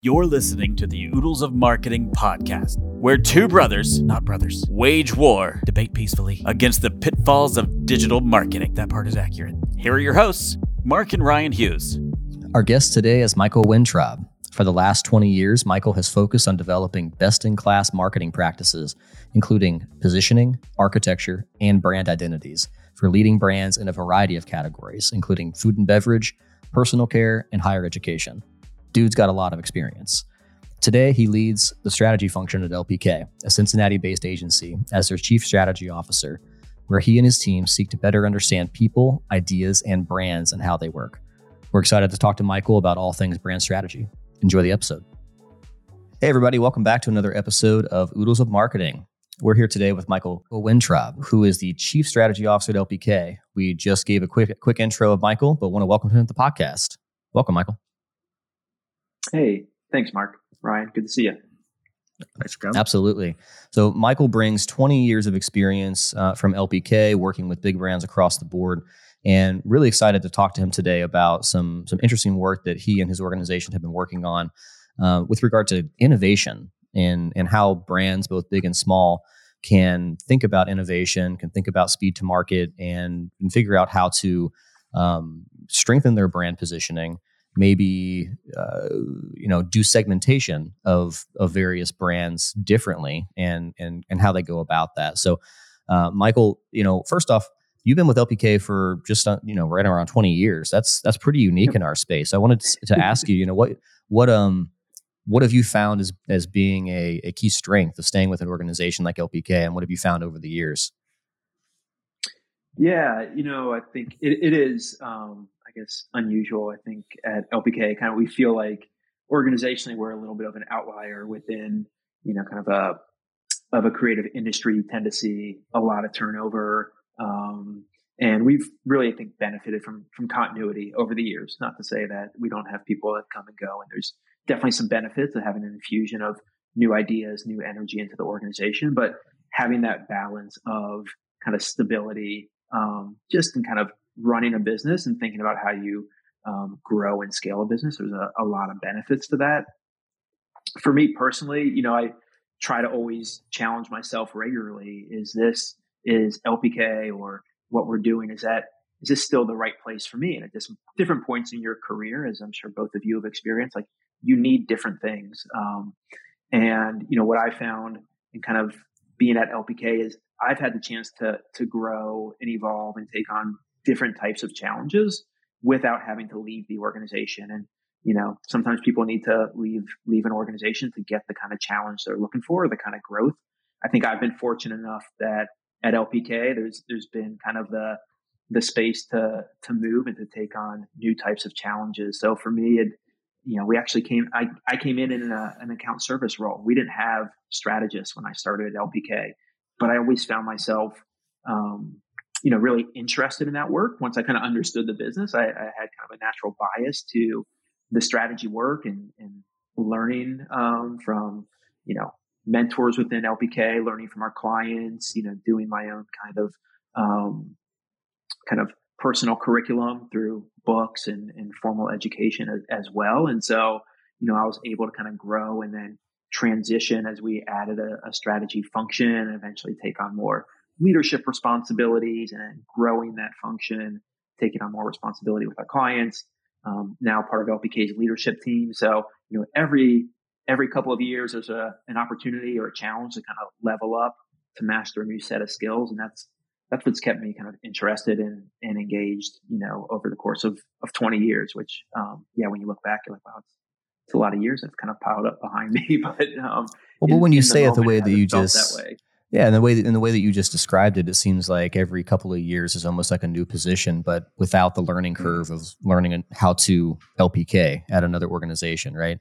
You're listening to the Oodles of Marketing podcast, where two brothers, not brothers, wage war, debate peacefully against the pitfalls of digital marketing. That part is accurate. Here are your hosts, Mark and Ryan Hughes. Our guest today is Michael Wintrob. For the last 20 years, Michael has focused on developing best in class marketing practices, including positioning, architecture, and brand identities for leading brands in a variety of categories, including food and beverage, personal care, and higher education dude's got a lot of experience. Today, he leads the strategy function at LPK, a Cincinnati based agency, as their chief strategy officer, where he and his team seek to better understand people, ideas, and brands and how they work. We're excited to talk to Michael about all things brand strategy. Enjoy the episode. Hey, everybody, welcome back to another episode of Oodles of Marketing. We're here today with Michael Wintrob, who is the Chief Strategy Officer at LPK. We just gave a quick quick intro of Michael, but want to welcome him to the podcast. Welcome, Michael. Hey, thanks, Mark. Ryan, good to see you. Thanks for coming. Absolutely. So, Michael brings 20 years of experience uh, from LPK, working with big brands across the board, and really excited to talk to him today about some some interesting work that he and his organization have been working on uh, with regard to innovation and and how brands, both big and small, can think about innovation, can think about speed to market, and, and figure out how to um, strengthen their brand positioning maybe uh, you know do segmentation of of various brands differently and and and how they go about that. So uh, michael you know first off you've been with lpk for just uh, you know right around 20 years. That's that's pretty unique in our space. I wanted to ask you you know what what um what have you found as as being a, a key strength of staying with an organization like lpk and what have you found over the years? Yeah you know i think it, it is um I guess, unusual. I think at LPK, kind of we feel like organizationally we're a little bit of an outlier within, you know, kind of a of a creative industry. You tend to see a lot of turnover, um, and we've really, I think, benefited from from continuity over the years. Not to say that we don't have people that come and go, and there's definitely some benefits of having an infusion of new ideas, new energy into the organization, but having that balance of kind of stability, um, just in kind of running a business and thinking about how you um, grow and scale a business. There's a, a lot of benefits to that. For me personally, you know, I try to always challenge myself regularly. Is this is LPK or what we're doing? Is that is this still the right place for me? And at this, different points in your career, as I'm sure both of you have experienced, like you need different things. Um, and you know what I found in kind of being at LPK is I've had the chance to to grow and evolve and take on different types of challenges without having to leave the organization. And, you know, sometimes people need to leave, leave an organization to get the kind of challenge they're looking for, the kind of growth. I think I've been fortunate enough that at LPK, there's, there's been kind of the, the space to, to move and to take on new types of challenges. So for me, it, you know, we actually came, I, I came in in a, an account service role. We didn't have strategists when I started at LPK, but I always found myself, um, you know, really interested in that work. Once I kind of understood the business, I, I, had kind of a natural bias to the strategy work and, and learning um, from, you know, mentors within LPK, learning from our clients, you know, doing my own kind of, um, kind of personal curriculum through books and, and formal education as, as well. And so, you know, I was able to kind of grow and then transition as we added a, a strategy function and eventually take on more leadership responsibilities and growing that function, taking on more responsibility with our clients. Um, now part of LPK's leadership team. So, you know, every, every couple of years, there's a, an opportunity or a challenge to kind of level up to master a new set of skills. And that's, that's what's kept me kind of interested and, and engaged, you know, over the course of, of 20 years, which, um, yeah, when you look back, you're like, wow, it's, it's a lot of years that's kind of piled up behind me. But, um, well, but when you say it the way that you just, that yeah, and the way that, in the way that you just described it, it seems like every couple of years is almost like a new position, but without the learning mm-hmm. curve of learning how to LPK at another organization, right?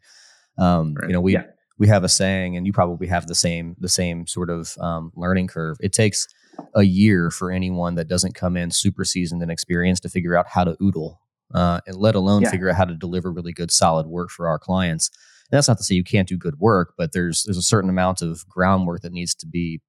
Um, right. You know, we yeah. we have a saying, and you probably have the same the same sort of um, learning curve. It takes a year for anyone that doesn't come in super seasoned and experienced to figure out how to oodle, uh, and let alone yeah. figure out how to deliver really good, solid work for our clients. And that's not to say you can't do good work, but there's there's a certain amount of groundwork that needs to be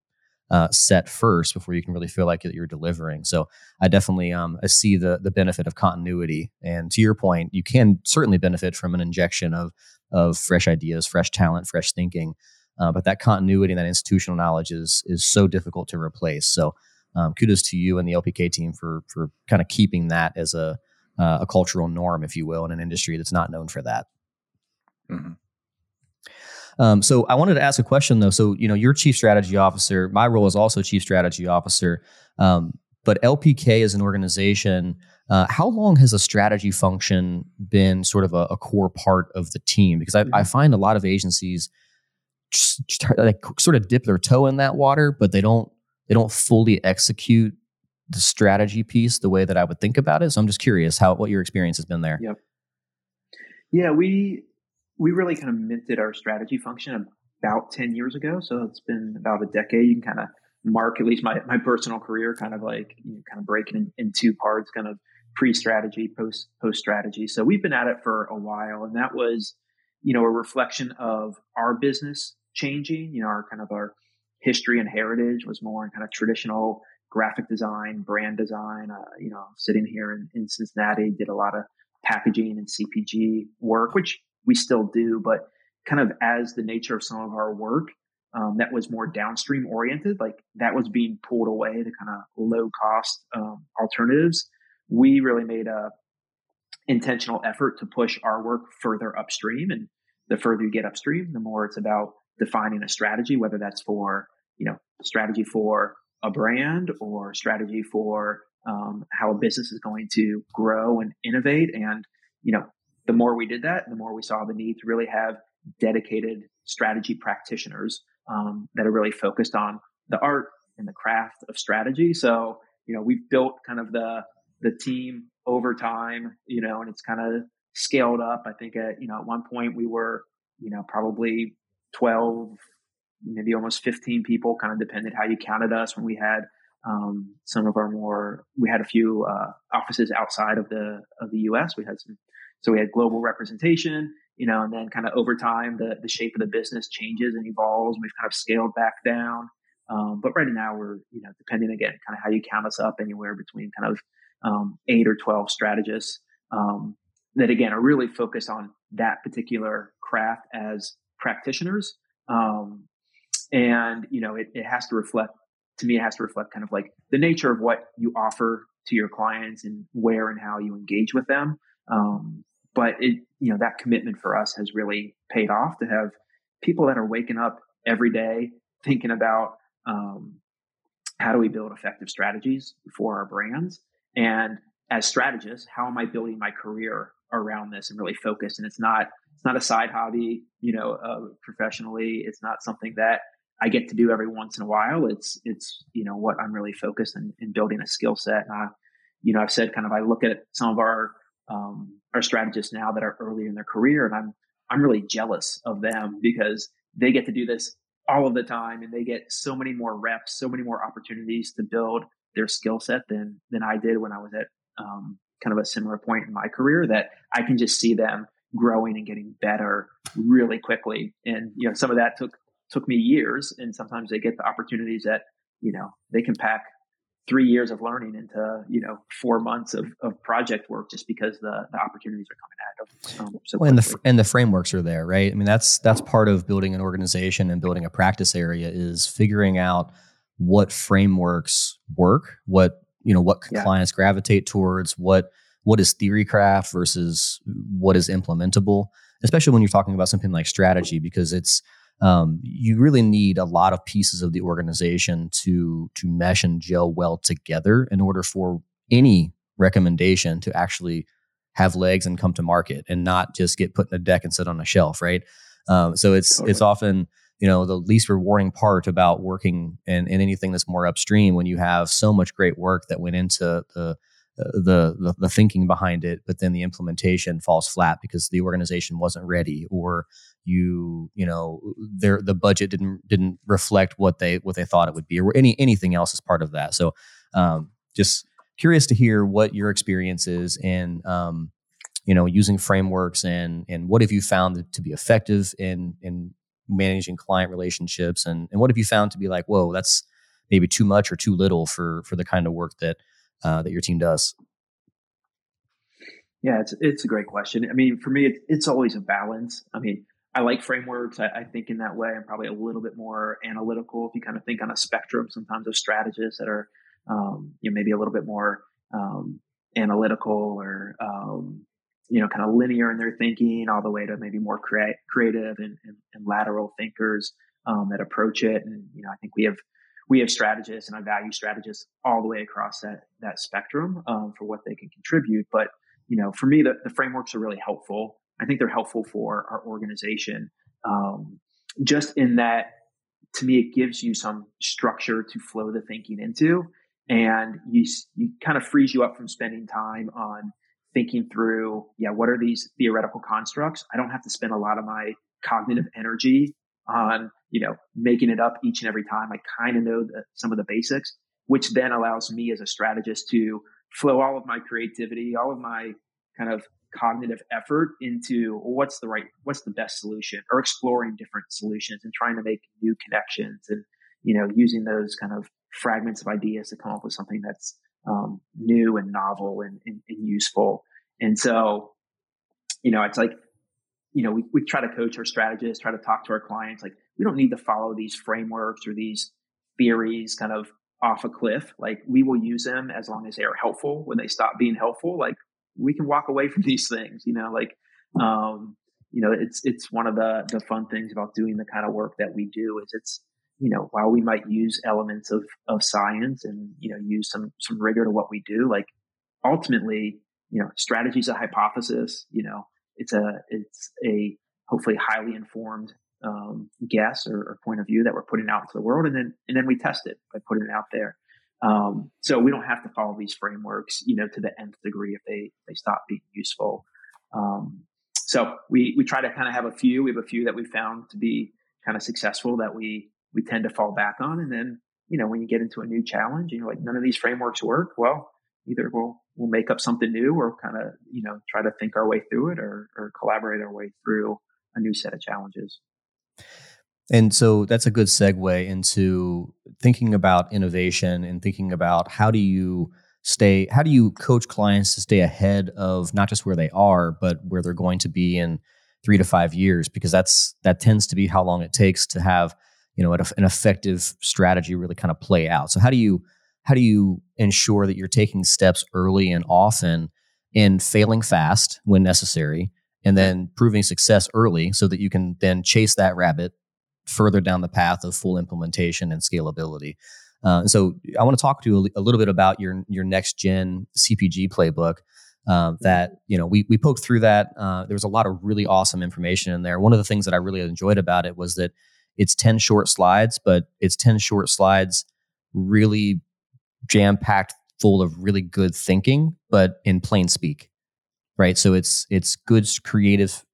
uh, set first before you can really feel like you're delivering. So I definitely um, I see the the benefit of continuity. And to your point, you can certainly benefit from an injection of of fresh ideas, fresh talent, fresh thinking. Uh, but that continuity and that institutional knowledge is is so difficult to replace. So um, kudos to you and the LPK team for for kind of keeping that as a uh, a cultural norm, if you will, in an industry that's not known for that. Mm-hmm. Um, so I wanted to ask a question though. So you know, you're chief strategy officer. My role is also chief strategy officer. Um, but LPK as an organization, uh, how long has a strategy function been sort of a, a core part of the team? Because I, mm-hmm. I find a lot of agencies just, like sort of dip their toe in that water, but they don't they don't fully execute the strategy piece the way that I would think about it. So I'm just curious how what your experience has been there. Yep. Yeah, we we really kind of minted our strategy function about 10 years ago. So it's been about a decade. You can kind of mark at least my, my personal career kind of like you know, kind of breaking in, in two parts, kind of pre-strategy, post post strategy. So we've been at it for a while and that was, you know, a reflection of our business changing, you know, our kind of our history and heritage was more in kind of traditional graphic design, brand design. Uh, you know, sitting here in, in Cincinnati, did a lot of packaging and CPG work, which we still do, but kind of as the nature of some of our work um, that was more downstream oriented, like that was being pulled away to kind of low cost um, alternatives. We really made a intentional effort to push our work further upstream. And the further you get upstream, the more it's about defining a strategy, whether that's for, you know, strategy for a brand or strategy for um, how a business is going to grow and innovate. And, you know, the more we did that, the more we saw the need to really have dedicated strategy practitioners um, that are really focused on the art and the craft of strategy. So, you know, we've built kind of the the team over time, you know, and it's kind of scaled up. I think at you know at one point we were, you know, probably twelve, maybe almost fifteen people, kind of depended how you counted us. When we had um, some of our more, we had a few uh, offices outside of the of the U.S. We had some so we had global representation, you know, and then kind of over time, the, the shape of the business changes and evolves. And we've kind of scaled back down. Um, but right now we're, you know, depending again, kind of how you count us up anywhere between kind of um, eight or 12 strategists um, that again are really focused on that particular craft as practitioners. Um, and, you know, it, it has to reflect, to me, it has to reflect kind of like the nature of what you offer to your clients and where and how you engage with them. Um, but it, you know, that commitment for us has really paid off to have people that are waking up every day thinking about um, how do we build effective strategies for our brands? And as strategists how am i building my career around this and really focus and it's not it's not a side hobby you know uh, professionally. It's not something that i get to do every once in a while. It's it's you know what i'm really focused in, in building a skill set. And I, you know i've said kind of i look at some of our um, our strategists now that are earlier in their career, and I'm I'm really jealous of them because they get to do this all of the time, and they get so many more reps, so many more opportunities to build their skill set than than I did when I was at um, kind of a similar point in my career. That I can just see them growing and getting better really quickly, and you know some of that took took me years, and sometimes they get the opportunities that you know they can pack three years of learning into you know four months of, of project work just because the, the opportunities are coming at them. Um, so well, and the and the frameworks are there, right? I mean, that's that's part of building an organization and building a practice area is figuring out what frameworks work, what you know, what yeah. clients gravitate towards, what what is theory craft versus what is implementable, especially when you're talking about something like strategy, because it's um, you really need a lot of pieces of the organization to to mesh and gel well together in order for any recommendation to actually have legs and come to market and not just get put in a deck and sit on a shelf right um, so it's totally. it's often you know the least rewarding part about working in, in anything that's more upstream when you have so much great work that went into the the, the, the thinking behind it, but then the implementation falls flat because the organization wasn't ready, or you you know their the budget didn't didn't reflect what they what they thought it would be, or any anything else as part of that. So, um, just curious to hear what your experience is in um, you know using frameworks and and what have you found to be effective in in managing client relationships and and what have you found to be like whoa that's maybe too much or too little for for the kind of work that uh, that your team does? Yeah, it's it's a great question. I mean, for me, it, it's always a balance. I mean, I like frameworks. I, I, think in that way. I'm probably a little bit more analytical. If you kind of think on a spectrum, sometimes of strategists that are, um, you know, maybe a little bit more um, analytical or, um, you know, kind of linear in their thinking, all the way to maybe more crea- creative and, and, and, lateral thinkers um, that approach it. And you know, I think we have we have strategists and I value strategists all the way across that that spectrum um, for what they can contribute. But you know, for me, the, the frameworks are really helpful. I think they're helpful for our organization. Um, just in that, to me, it gives you some structure to flow the thinking into, and you you kind of frees you up from spending time on thinking through, yeah, what are these theoretical constructs? I don't have to spend a lot of my cognitive energy on you know making it up each and every time. I kind of know the, some of the basics, which then allows me as a strategist to flow all of my creativity, all of my kind of cognitive effort into what's the right, what's the best solution or exploring different solutions and trying to make new connections and, you know, using those kind of fragments of ideas to come up with something that's um, new and novel and, and, and, useful. And so, you know, it's like, you know, we, we try to coach our strategists, try to talk to our clients. Like, we don't need to follow these frameworks or these theories kind of off a cliff. Like, we will use them as long as they are helpful. When they stop being helpful, like, we can walk away from these things, you know, like, um, you know, it's, it's one of the, the fun things about doing the kind of work that we do is it's, you know, while we might use elements of, of science and, you know, use some, some rigor to what we do, like ultimately, you know, strategy is a hypothesis, you know, it's a, it's a hopefully highly informed, um, guess or, or point of view that we're putting out into the world. And then, and then we test it by putting it out there. Um, so we don't have to follow these frameworks, you know, to the nth degree if they they stop being useful. Um, so we we try to kind of have a few. We have a few that we found to be kind of successful that we we tend to fall back on, and then you know when you get into a new challenge and you're like none of these frameworks work, well, either we'll we'll make up something new or kind of you know try to think our way through it or or collaborate our way through a new set of challenges. And so that's a good segue into thinking about innovation and thinking about how do you stay, how do you coach clients to stay ahead of not just where they are, but where they're going to be in three to five years? Because that's that tends to be how long it takes to have you know an effective strategy really kind of play out. So how do you how do you ensure that you're taking steps early and often and failing fast when necessary and then proving success early so that you can then chase that rabbit further down the path of full implementation and scalability. Uh, so I want to talk to you a, a, little bit about your your next gen CPG playbook. Uh, that you know we we poked through that. Uh, there was a lot of really awesome information in there. One of the things that I really enjoyed about it was that it's ten short slides, but it's ten short slides, really jam packed full of really good thinking, but in plain speak, right? So it's it's good creative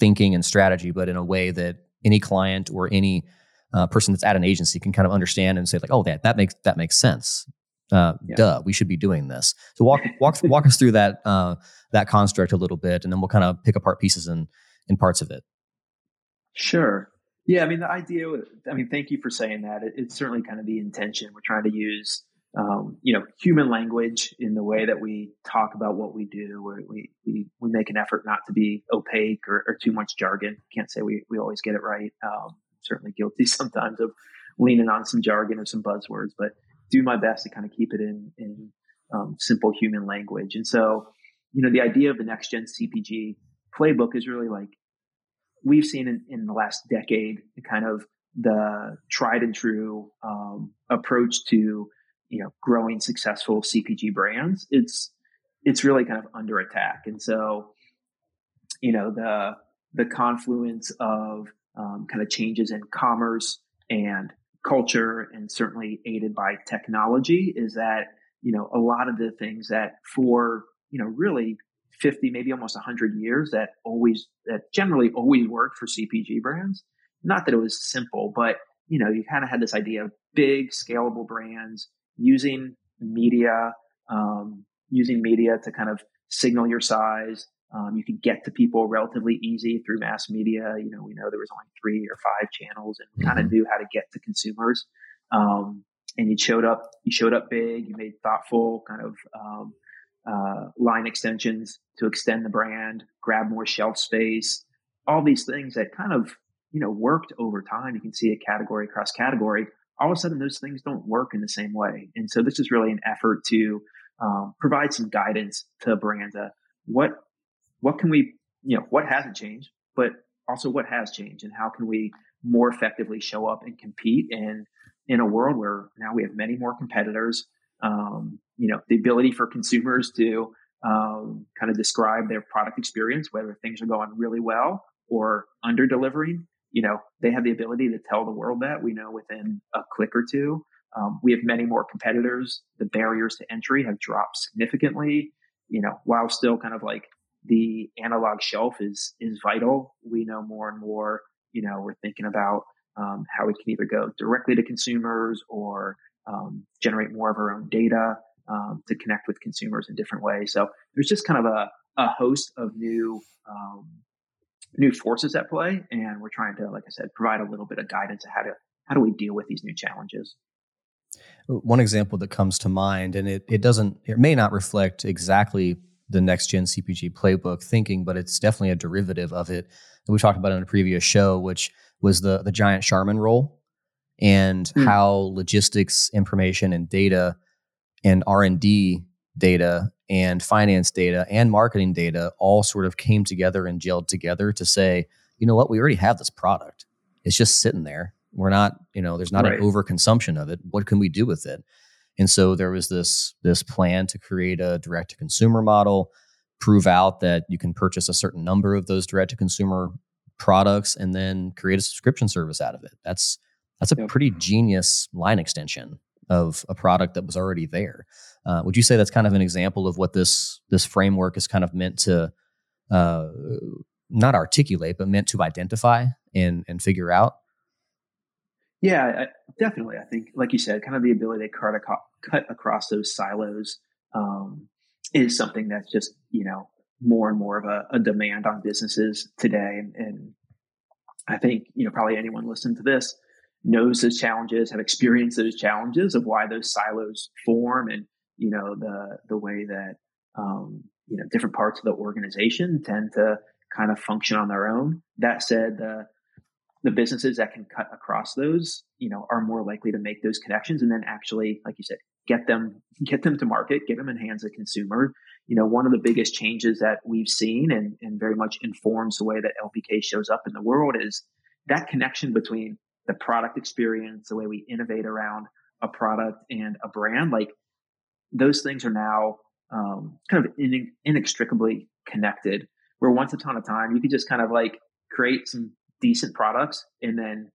thinking and strategy, but in a way that any client or any uh, person that's at an agency can kind of understand and say like, oh, that that makes that makes sense. Uh, yeah. Duh, we should be doing this. So walk walk walk us through that uh, that construct a little bit, and then we'll kind of pick apart pieces and in parts of it. Sure. Yeah, I mean the idea. I mean, thank you for saying that. It, it's certainly kind of the intention. We're trying to use um, you know, human language in the way that we talk about what we do. We, we, we make an effort not to be opaque or, or too much jargon. Can't say we, we always get it right. Um, certainly guilty sometimes of leaning on some jargon or some buzzwords, but do my best to kind of keep it in, in um, simple human language. And so, you know, the idea of the next gen CPG playbook is really like we've seen in, in the last decade, kind of the tried and true um, approach to you know growing successful CPG brands, it's it's really kind of under attack. And so, you know, the the confluence of um, kind of changes in commerce and culture, and certainly aided by technology, is that you know a lot of the things that for you know really 50 maybe almost 100 years that always that generally always worked for cpg brands not that it was simple but you know you kind of had this idea of big scalable brands using media, um, using media to kind of signal your size. Um, you could get to people relatively easy through mass media. You know, we know there was only three or five channels and kind of mm-hmm. knew how to get to consumers. Um, and you showed up, you showed up big, you made thoughtful kind of, um, uh, line extensions to extend the brand, grab more shelf space, all these things that kind of, you know, worked over time. You can see a category across category. All of a sudden, those things don't work in the same way. And so this is really an effort to um, provide some guidance to brands. Uh, what what can we, you know, what hasn't changed, but also what has changed, and how can we more effectively show up and compete in in a world where now we have many more competitors. Um, you know, the ability for consumers to um, kind of describe their product experience, whether things are going really well or under delivering. You know, they have the ability to tell the world that we know within a click or two. Um, we have many more competitors. The barriers to entry have dropped significantly. You know, while still kind of like the analog shelf is is vital, we know more and more. You know, we're thinking about um, how we can either go directly to consumers or um, generate more of our own data um, to connect with consumers in different ways. So there's just kind of a, a host of new um, new forces at play, and we're trying to, like I said, provide a little bit of guidance on how to how do we deal with these new challenges. One example that comes to mind, and it, it doesn't, it may not reflect exactly the next gen CPG playbook thinking, but it's definitely a derivative of it that we talked about in a previous show, which was the the giant Charmin roll and mm. how logistics information and data and R&D data and finance data and marketing data all sort of came together and gelled together to say, you know what, we already have this product. It's just sitting there. We're not, you know, there's not right. an overconsumption of it. What can we do with it? And so there was this this plan to create a direct to consumer model, prove out that you can purchase a certain number of those direct to consumer products and then create a subscription service out of it. That's that's a yep. pretty genius line extension of a product that was already there. Uh, would you say that's kind of an example of what this this framework is kind of meant to uh, not articulate, but meant to identify and and figure out? Yeah, definitely. I think, like you said, kind of the ability to cut, cut across those silos um, is something that's just you know more and more of a, a demand on businesses today, and, and I think you know probably anyone listening to this knows those challenges, have experienced those challenges of why those silos form, and you know the the way that um, you know different parts of the organization tend to kind of function on their own. That said, the the businesses that can cut across those, you know, are more likely to make those connections and then actually, like you said, get them get them to market, get them in hands of consumer. You know, one of the biggest changes that we've seen and, and very much informs the way that LPK shows up in the world is that connection between the product experience, the way we innovate around a product and a brand, like those things are now um, kind of in, inextricably connected. Where once upon a time, you could just kind of like create some decent products and then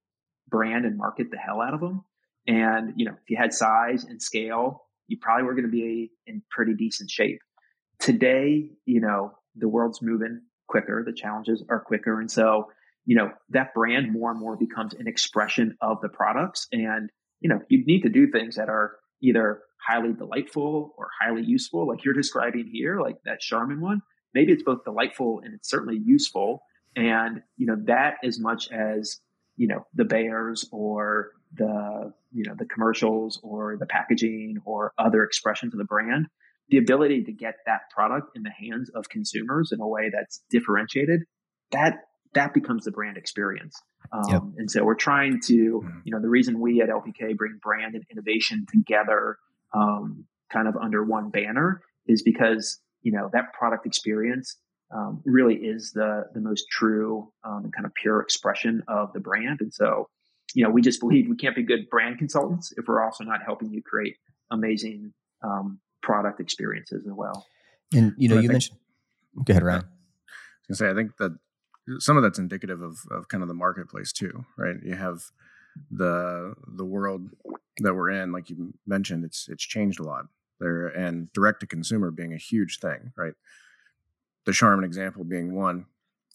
brand and market the hell out of them. And, you know, if you had size and scale, you probably were going to be in pretty decent shape. Today, you know, the world's moving quicker, the challenges are quicker. And so you know, that brand more and more becomes an expression of the products. And, you know, you need to do things that are either highly delightful or highly useful, like you're describing here, like that Charmin one. Maybe it's both delightful and it's certainly useful. And, you know, that as much as, you know, the bears or the, you know, the commercials or the packaging or other expressions of the brand, the ability to get that product in the hands of consumers in a way that's differentiated, that that becomes the brand experience. Um, yep. And so we're trying to, mm-hmm. you know, the reason we at LPK bring brand and innovation together, um, kind of under one banner is because, you know, that product experience, um, really is the, the most true, um, and kind of pure expression of the brand. And so, you know, we just believe we can't be good brand consultants if we're also not helping you create amazing, um, product experiences as well. And, you know, you think, mentioned, go ahead, Ryan. I was going to say, I think that some of that's indicative of, of kind of the marketplace too, right? You have the the world that we're in, like you mentioned, it's it's changed a lot there, and direct to consumer being a huge thing, right? The Charmin example being one.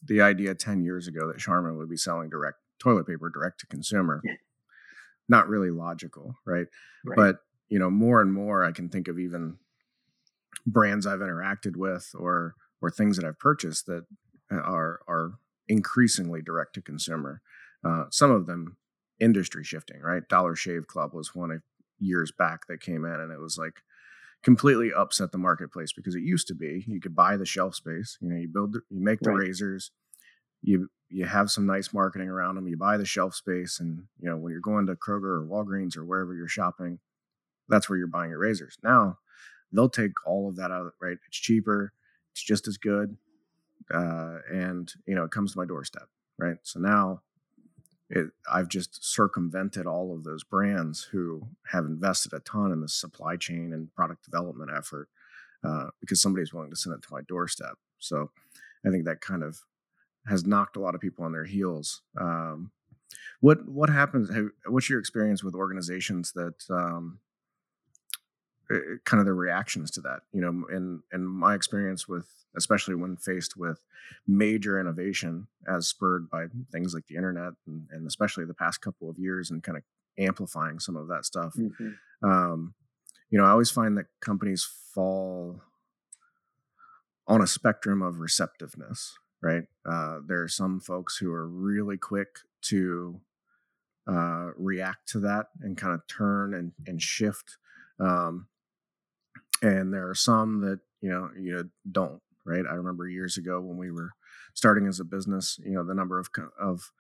The idea ten years ago that Charmin would be selling direct toilet paper direct to consumer, not really logical, right? right? But you know, more and more, I can think of even brands I've interacted with or or things that I've purchased that uh, are are increasingly direct to consumer. Uh, some of them industry shifting, right? Dollar Shave Club was one a years back that came in, and it was like completely upset the marketplace because it used to be you could buy the shelf space. You know, you build, you make the right. razors, you you have some nice marketing around them. You buy the shelf space, and you know when you're going to Kroger or Walgreens or wherever you're shopping, that's where you're buying your razors. Now they'll take all of that out. Right, it's cheaper, it's just as good, uh, and you know it comes to my doorstep. Right, so now it, I've just circumvented all of those brands who have invested a ton in the supply chain and product development effort uh, because somebody's willing to send it to my doorstep. So I think that kind of has knocked a lot of people on their heels. Um, what what happens? what's your experience with organizations that um, kind of the reactions to that? You know, and in my experience with especially when faced with major innovation as spurred by things like the internet and, and especially the past couple of years and kind of amplifying some of that stuff. Mm-hmm. Um, you know, I always find that companies fall on a spectrum of receptiveness, right? Uh, there are some folks who are really quick to uh, react to that and kind of turn and, and shift. Um, and there are some that, you know, you don't right? I remember years ago when we were starting as a business, you know, the number of of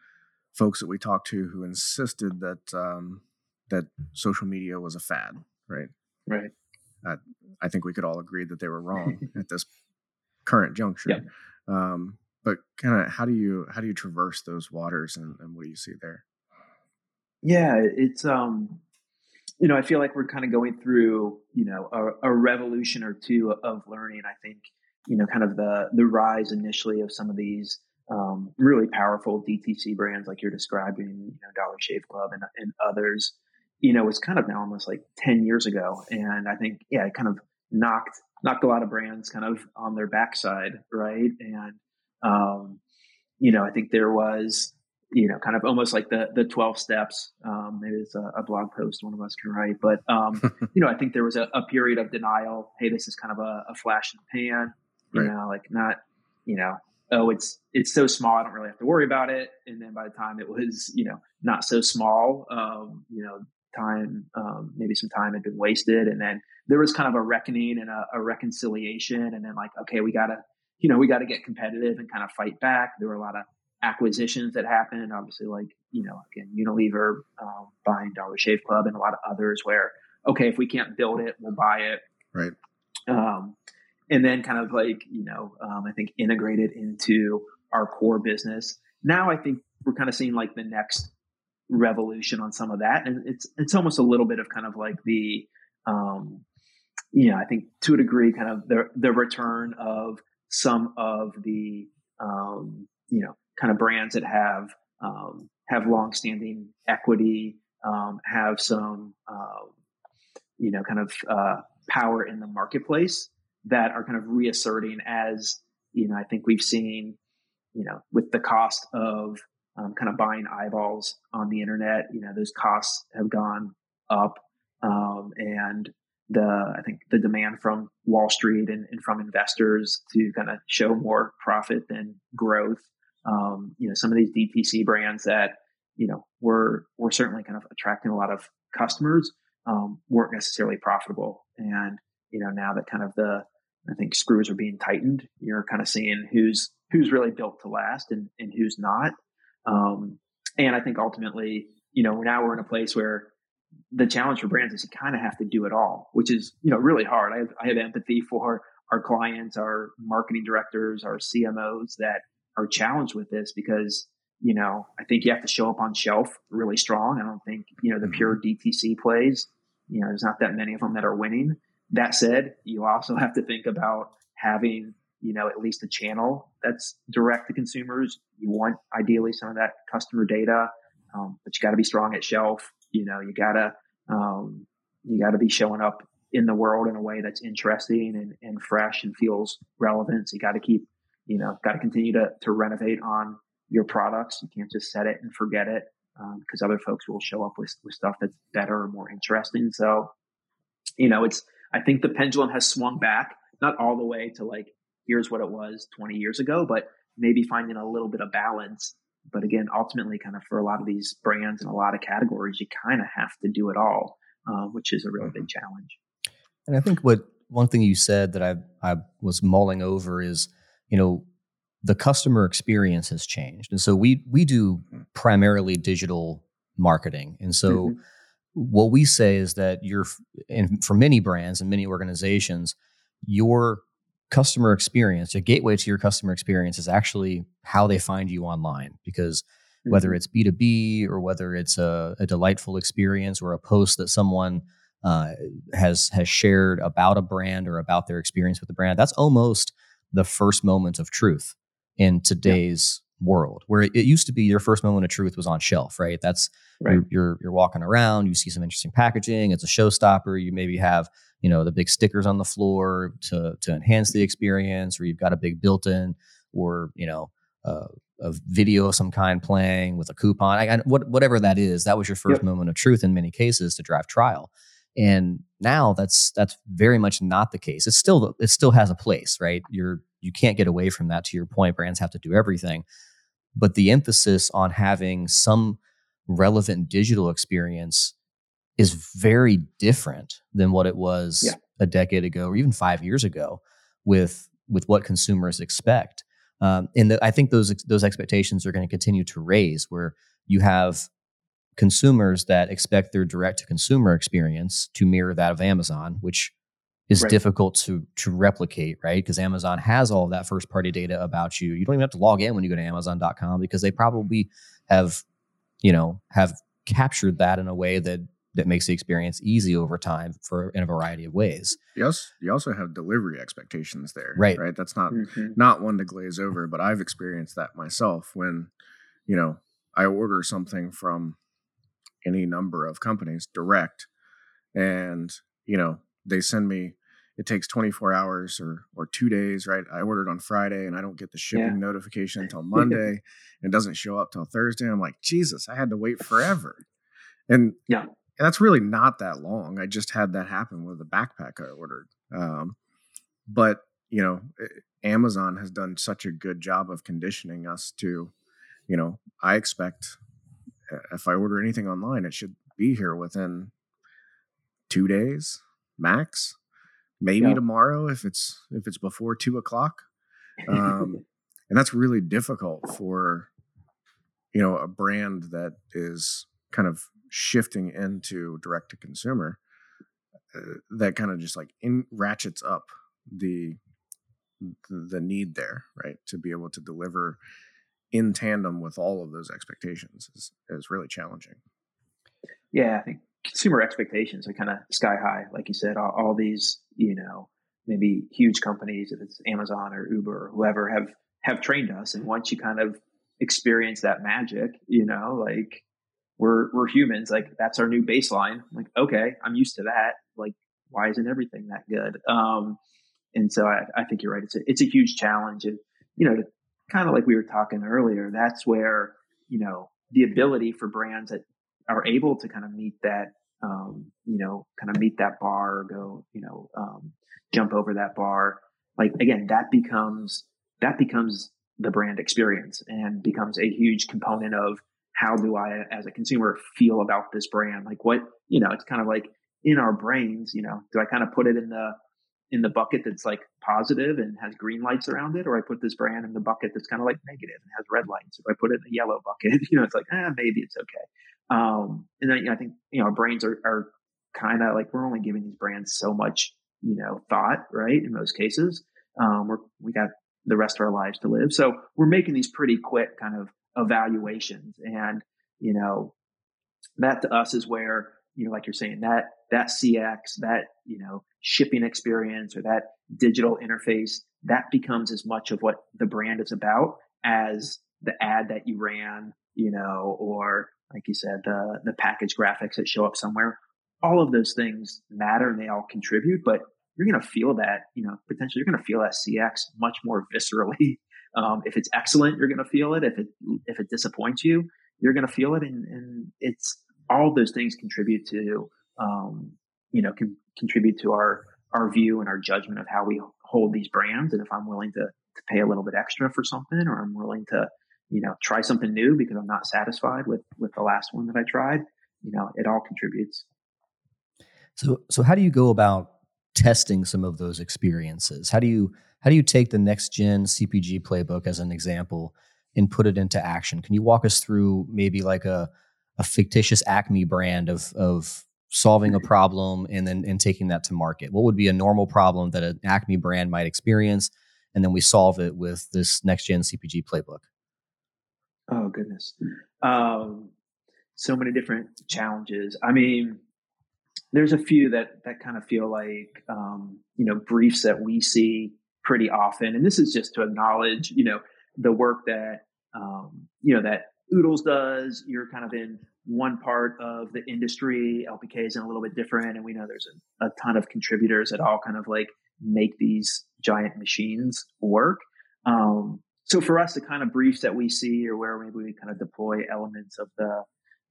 folks that we talked to who insisted that um, that social media was a fad, right? Right. Uh, I think we could all agree that they were wrong at this current juncture. Yeah. Um, but kind of how do you how do you traverse those waters and, and what do you see there? Yeah, it's um you know, I feel like we're kind of going through, you know, a, a revolution or two of learning. I think you know, kind of the the rise initially of some of these um, really powerful DTC brands like you're describing, you know, Dollar Shave Club and, and others, you know, was kind of now almost like 10 years ago. And I think, yeah, it kind of knocked, knocked a lot of brands kind of on their backside. Right. And, um, you know, I think there was, you know, kind of almost like the, the 12 steps. Um, maybe it's a, a blog post one of us can write, but, um, you know, I think there was a, a, period of denial. Hey, this is kind of a, a flash in the pan you right. know, like not, you know, oh, it's it's so small, I don't really have to worry about it. And then by the time it was, you know, not so small, um, you know, time, um, maybe some time had been wasted, and then there was kind of a reckoning and a, a reconciliation, and then like, okay, we gotta, you know, we got to get competitive and kind of fight back. There were a lot of acquisitions that happened, obviously, like you know, again, Unilever um, buying Dollar Shave Club, and a lot of others where, okay, if we can't build it, we'll buy it. Right. Um, and then kind of like you know um, i think integrated into our core business now i think we're kind of seeing like the next revolution on some of that and it's it's almost a little bit of kind of like the um you know i think to a degree kind of the the return of some of the um you know kind of brands that have um have long-standing equity um have some um you know kind of uh power in the marketplace that are kind of reasserting as, you know, I think we've seen, you know, with the cost of um, kind of buying eyeballs on the internet, you know, those costs have gone up. Um, and the, I think the demand from Wall Street and, and from investors to kind of show more profit than growth. Um, you know, some of these DTC brands that, you know, were, were certainly kind of attracting a lot of customers, um, weren't necessarily profitable. And, you know, now that kind of the, I think screws are being tightened. You're kind of seeing who's who's really built to last and, and who's not. Um, and I think ultimately, you know, now we're in a place where the challenge for brands is you kind of have to do it all, which is, you know, really hard. I have, I have empathy for our clients, our marketing directors, our CMOs that are challenged with this because, you know, I think you have to show up on shelf really strong. I don't think, you know, the pure mm-hmm. DTC plays, you know, there's not that many of them that are winning. That said, you also have to think about having, you know, at least a channel that's direct to consumers. You want ideally some of that customer data, um, but you got to be strong at shelf. You know, you gotta, um, you got to be showing up in the world in a way that's interesting and, and fresh and feels relevant. So you got to keep, you know, got to continue to, to renovate on your products. You can't just set it and forget it because um, other folks will show up with, with stuff that's better or more interesting. So, you know, it's, I think the pendulum has swung back, not all the way to like, here's what it was 20 years ago, but maybe finding a little bit of balance. But again, ultimately, kind of for a lot of these brands and a lot of categories, you kind of have to do it all. um, which is a really big mm-hmm. challenge. And I think what one thing you said that I I was mulling over is, you know, the customer experience has changed, and so we we do mm-hmm. primarily digital marketing, and so. Mm-hmm. What we say is that you're, and for many brands and many organizations, your customer experience, a gateway to your customer experience is actually how they find you online. Because mm-hmm. whether it's B2B or whether it's a, a, delightful experience or a post that someone uh, has has shared about a brand or about their experience with the brand, that's almost the first moment of truth in today's yeah. world. Where it, used to be your first moment of truth was on shelf, right? That's right. You're, you're, you're walking around, you see some interesting packaging, it's a showstopper. You maybe have you know the big stickers on the floor to to enhance the experience, or you've got a big built-in, or you know. Uh, a video of some kind playing with a coupon, I, I, what, whatever that is, that was your first yep. moment of truth in many cases to drive trial. And now that's that's very much not the case. It's still it still has a place, right? You're you can't get away from that. To your point, brands have to do everything, but the emphasis on having some relevant digital experience is very different than what it was yeah. a decade ago or even five years ago with with what consumers expect. Um, and the, I think those those expectations are going to continue to raise, where you have consumers that expect their direct to consumer experience to mirror that of Amazon, which is right. difficult to to replicate, right? Because Amazon has all of that first party data about you. You don't even have to log in when you go to amazon.com because they probably have, you know, have captured that in a way that that makes the experience easy over time for in a variety of ways. You also, you also have delivery expectations there, right? Right. That's not mm-hmm. not one to glaze over, but I've experienced that myself when, you know, I order something from any number of companies direct. And you know they send me it takes 24 hours or or two days right? I ordered on friday and i don't get the shipping yeah. notification until monday and it doesn't show up till thursday. I'm like jesus i had to wait forever. And yeah. and that's really not that long. I just had that happen with the backpack i ordered. Um, but you know amazon has done such a good job of conditioning us to you know i expect if I order anything online, it should be here within two days max. Maybe yeah. tomorrow if it's if it's before two o'clock. Um, and that's really difficult for you know a brand that is kind of shifting into direct to consumer. Uh, that kind of just like in ratchets up the the need there, right, to be able to deliver in tandem with all of those expectations is, is really challenging. Yeah, I think consumer expectations are kind of sky high. Like you said, all, all, these, you know, maybe huge companies, if it's Amazon or Uber or whoever, have have trained us. And once you kind of experience that magic, you know, like we're we're humans, like that's our new baseline. Like, okay, I'm used to that. Like, why isn't everything that good? Um, and so I, I think you're right. It's a it's a huge challenge, and you know, to kind of like we were talking earlier, that's where, you know, the ability for brands that are able to kind of meet that, um, you know, kind of meet that bar or go, you know, um, jump over that bar. Like again, that becomes, that becomes the brand experience and becomes a huge component of how do I, as a consumer, feel about this brand? Like what, you know, it's kind of like in our brains, you know, do I kind of put it in the, in the bucket that's like positive and has green lights around it, or I put this brand in the bucket that's kind of like negative and has red lights. If I put it in the yellow bucket, you know, it's like, ah, maybe it's okay. Um, and then you know, I think, you know, our brains are, are kind of like, we're only giving these brands so much, you know, thought, right? In most cases, um, we're, we got the rest of our lives to live. So we're making these pretty quick kind of evaluations and, you know, that to us is where, you know, like you're saying that, that CX, that, you know, shipping experience or that digital interface, that becomes as much of what the brand is about as the ad that you ran, you know, or like you said, the, the package graphics that show up somewhere. All of those things matter and they all contribute, but you're going to feel that, you know, potentially you're going to feel that CX much more viscerally. Um, if it's excellent, you're going to feel it. If it, if it disappoints you, you're going to feel it. And, and it's all those things contribute to, um, you know, can contribute to our our view and our judgment of how we hold these brands. And if I'm willing to to pay a little bit extra for something, or I'm willing to, you know, try something new because I'm not satisfied with with the last one that I tried, you know, it all contributes. So, so how do you go about testing some of those experiences? How do you how do you take the next gen CPG playbook as an example and put it into action? Can you walk us through maybe like a a fictitious Acme brand of of solving a problem and then and taking that to market? What would be a normal problem that an Acme brand might experience, and then we solve it with this next gen CPG playbook? Oh goodness, um, so many different challenges. I mean, there's a few that that kind of feel like um, you know briefs that we see pretty often, and this is just to acknowledge you know the work that um, you know that Oodles does. You're kind of in one part of the industry. LPK is in a little bit different, and we know there's a, a ton of contributors that all kind of like make these giant machines work. Um, so for us, the kind of briefs that we see, or where maybe we kind of deploy elements of the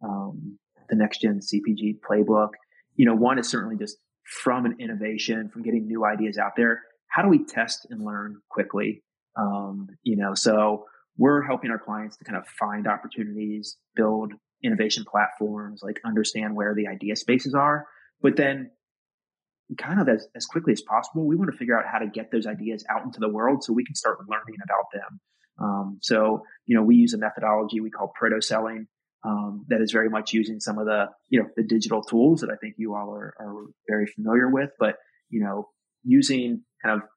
um, the next gen CPG playbook, you know, one is certainly just from an innovation, from getting new ideas out there. How do we test and learn quickly? Um, you know, so we're helping our clients to kind of find opportunities, build innovation platforms, like understand where the idea spaces are. But then kind of as, as quickly as possible, we want to figure out how to get those ideas out into the world so we can start learning about them. Um, so, you know, we use a methodology we call proto selling um, that is very much using some of the, you know, the digital tools that I think you all are, are very familiar with, but, you know, using kind of,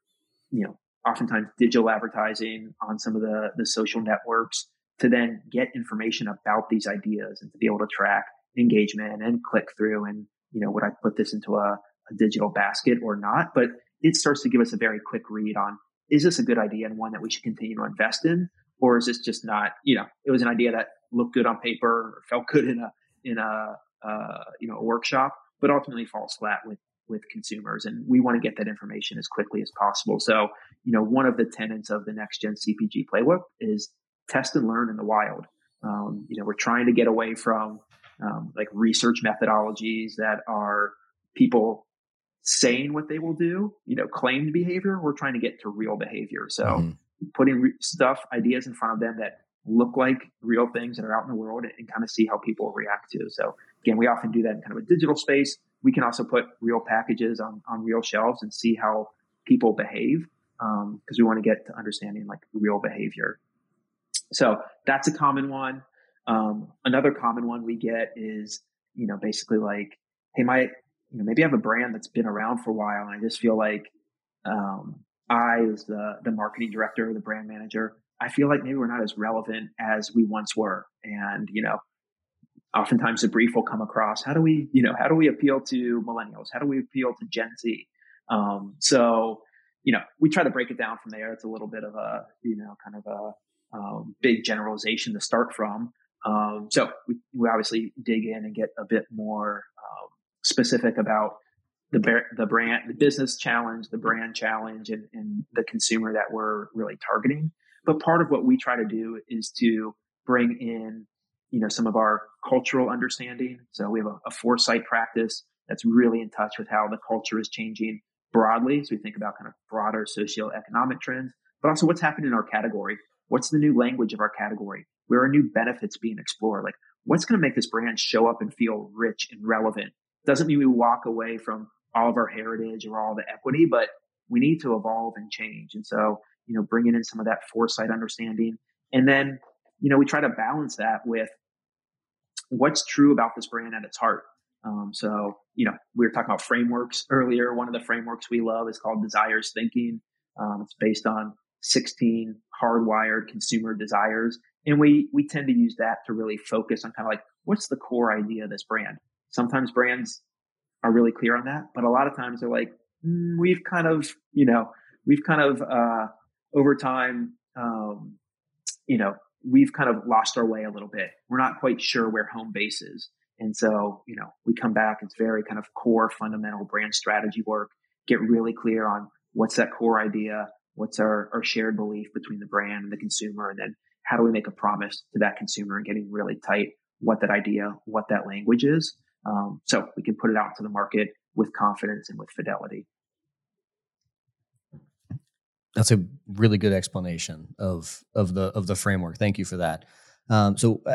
you know, oftentimes digital advertising on some of the, the social networks to then get information about these ideas and to be able to track engagement and click through and, you know, would I put this into a, a digital basket or not? But it starts to give us a very quick read on is this a good idea and one that we should continue to invest in? Or is this just not, you know, it was an idea that looked good on paper or felt good in a, in a, uh, you know, a workshop, but ultimately falls flat with with consumers. And we want to get that information as quickly as possible. So, you know, one of the tenets of the next gen CPG playbook is test and learn in the wild. Um, you know, we're trying to get away from um, like research methodologies that are people saying what they will do, you know, claimed behavior. We're trying to get to real behavior. So mm-hmm. putting re- stuff, ideas in front of them that look like real things that are out in the world and, and kind of see how people react to. So again, we often do that in kind of a digital space we can also put real packages on, on real shelves and see how people behave because um, we want to get to understanding like real behavior. So that's a common one. Um, another common one we get is, you know, basically like, hey, my, you know, maybe I have a brand that's been around for a while and I just feel like um, I, as the, the marketing director, or the brand manager, I feel like maybe we're not as relevant as we once were. And, you know, oftentimes the brief will come across how do we you know how do we appeal to millennials how do we appeal to gen z um, so you know we try to break it down from there it's a little bit of a you know kind of a um, big generalization to start from um, so we, we obviously dig in and get a bit more um, specific about the the brand the business challenge the brand challenge and, and the consumer that we're really targeting but part of what we try to do is to bring in you know, some of our cultural understanding. So we have a, a foresight practice that's really in touch with how the culture is changing broadly. So we think about kind of broader socioeconomic trends, but also what's happening in our category. What's the new language of our category? Where are new benefits being explored? Like what's going to make this brand show up and feel rich and relevant? Doesn't mean we walk away from all of our heritage or all the equity, but we need to evolve and change. And so, you know, bringing in some of that foresight understanding and then you know, we try to balance that with what's true about this brand at its heart. Um, so, you know, we were talking about frameworks earlier. One of the frameworks we love is called desires thinking. Um, it's based on 16 hardwired consumer desires. And we, we tend to use that to really focus on kind of like, what's the core idea of this brand? Sometimes brands are really clear on that, but a lot of times they're like, mm, we've kind of, you know, we've kind of, uh, over time, um, you know, we've kind of lost our way a little bit. We're not quite sure where home base is. And so, you know, we come back, it's very kind of core fundamental brand strategy work, get really clear on what's that core idea, what's our, our shared belief between the brand and the consumer, and then how do we make a promise to that consumer and getting really tight what that idea, what that language is. Um, so we can put it out to the market with confidence and with fidelity. That's a really good explanation of of the of the framework. Thank you for that. Um, so, uh,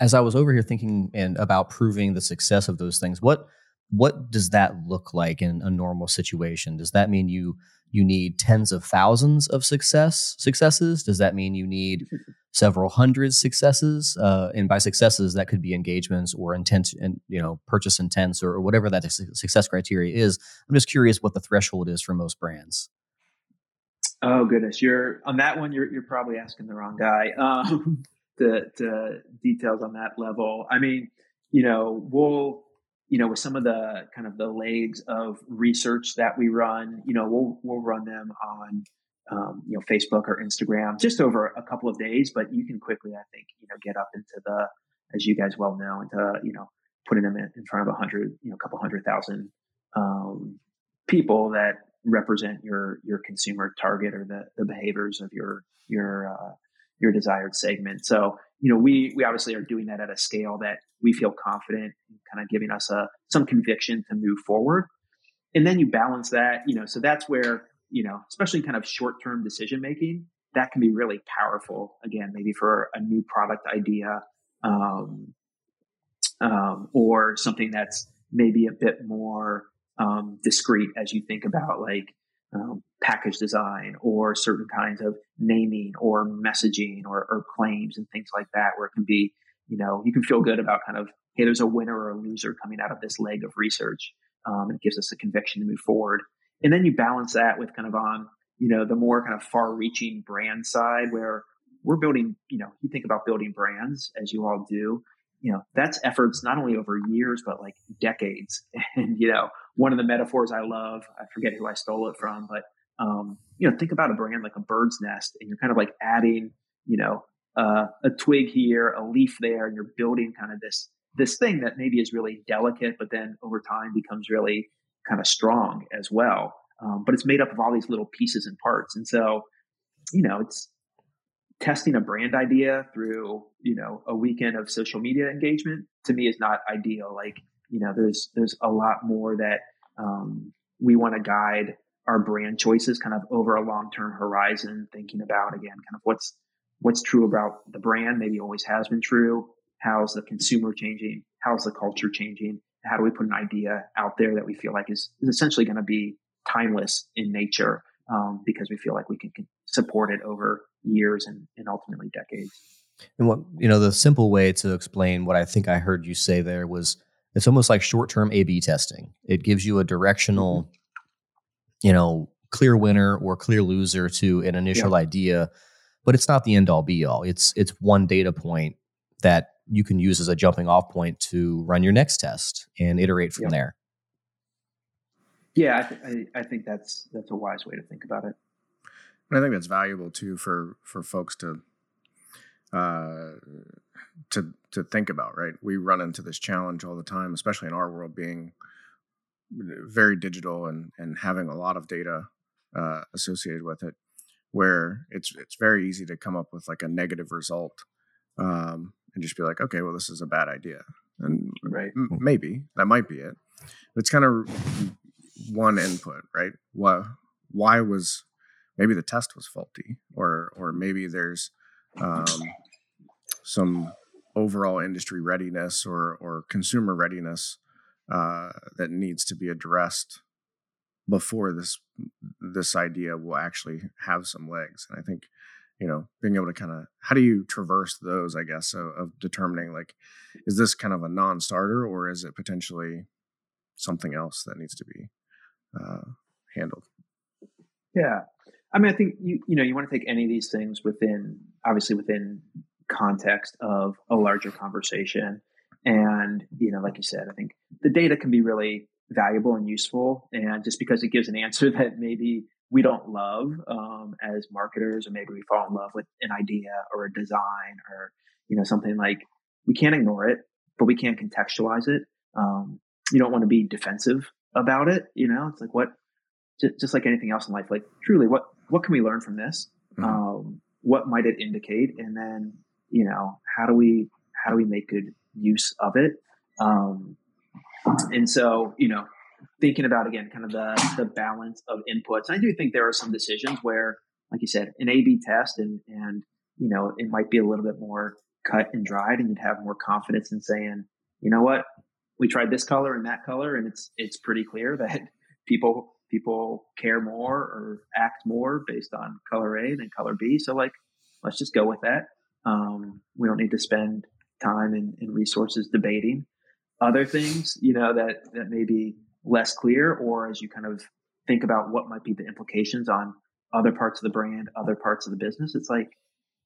as I was over here thinking and about proving the success of those things, what what does that look like in a normal situation? Does that mean you you need tens of thousands of success successes? Does that mean you need several hundred successes? Uh, and by successes, that could be engagements or intent and you know purchase intents or, or whatever that success criteria is. I'm just curious what the threshold is for most brands. Oh goodness, you're on that one. You're you're probably asking the wrong guy. Um, the, the details on that level. I mean, you know, we'll you know, with some of the kind of the legs of research that we run, you know, we'll we'll run them on um, you know Facebook or Instagram just over a couple of days, but you can quickly, I think, you know, get up into the as you guys well know, into you know, putting them in, in front of a hundred, you know, a couple hundred thousand um, people that represent your your consumer target or the the behaviors of your your uh, your desired segment. So you know, we we obviously are doing that at a scale that we feel confident in kind of giving us a some conviction to move forward. And then you balance that, you know, so that's where, you know, especially kind of short term decision making, that can be really powerful. Again, maybe for a new product idea, um, um, or something that's maybe a bit more um, discreet as you think about like um, package design or certain kinds of naming or messaging or, or, claims and things like that, where it can be, you know, you can feel good about kind of, hey, there's a winner or a loser coming out of this leg of research. Um, it gives us a conviction to move forward. And then you balance that with kind of on, you know, the more kind of far reaching brand side where we're building, you know, you think about building brands as you all do, you know, that's efforts not only over years, but like decades. And, you know, one of the metaphors I love, I forget who I stole it from, but um, you know, think about a brand like a bird's nest, and you're kind of like adding, you know, uh, a twig here, a leaf there, and you're building kind of this this thing that maybe is really delicate, but then over time becomes really kind of strong as well. Um, but it's made up of all these little pieces and parts, and so you know, it's testing a brand idea through you know a weekend of social media engagement to me is not ideal. Like you know, there's there's a lot more that um, we want to guide our brand choices kind of over a long term horizon, thinking about again, kind of what's what's true about the brand, maybe always has been true. How's the consumer changing? How's the culture changing? How do we put an idea out there that we feel like is, is essentially going to be timeless in nature um, because we feel like we can, can support it over years and, and ultimately decades. And what you know, the simple way to explain what I think I heard you say there was it's almost like short term A B testing. It gives you a directional, mm-hmm. you know, clear winner or clear loser to an initial yeah. idea, but it's not the end all be all. It's it's one data point that you can use as a jumping off point to run your next test and iterate from yeah. there. Yeah, I, th- I, I think that's that's a wise way to think about it. And I think that's valuable too for for folks to uh, to to think about. Right, we run into this challenge all the time, especially in our world being very digital and and having a lot of data uh, associated with it, where it's it's very easy to come up with like a negative result um, and just be like, okay, well, this is a bad idea, and right. m- maybe that might be it. It's kind of one input, right? Why why was maybe the test was faulty, or or maybe there's um, some overall industry readiness or or consumer readiness uh, that needs to be addressed before this this idea will actually have some legs. And I think you know being able to kind of how do you traverse those i guess of, of, determining like is this kind of a non-starter or is it potentially something else that needs to be uh, handled yeah I mean, I think you you know you want to take any of these things within obviously within context of a larger conversation, and you know, like you said, I think the data can be really valuable and useful, and just because it gives an answer that maybe we don't love um, as marketers, or maybe we fall in love with an idea or a design or you know something like we can't ignore it, but we can't contextualize it. Um, you don't want to be defensive about it. You know, it's like what just, just like anything else in life, like truly, what what can we learn from this? Mm-hmm. Um, what might it indicate? And then, you know, how do we how do we make good use of it? Um, and so, you know, thinking about again, kind of the the balance of inputs. I do think there are some decisions where, like you said, an A/B test, and and you know, it might be a little bit more cut and dried, and you'd have more confidence in saying, you know what, we tried this color and that color, and it's it's pretty clear that people people care more or act more based on color A than color B. So like, let's just go with that. Um, we don't need to spend time and, and resources debating other things, you know, that that may be less clear, or as you kind of think about what might be the implications on other parts of the brand, other parts of the business. It's like,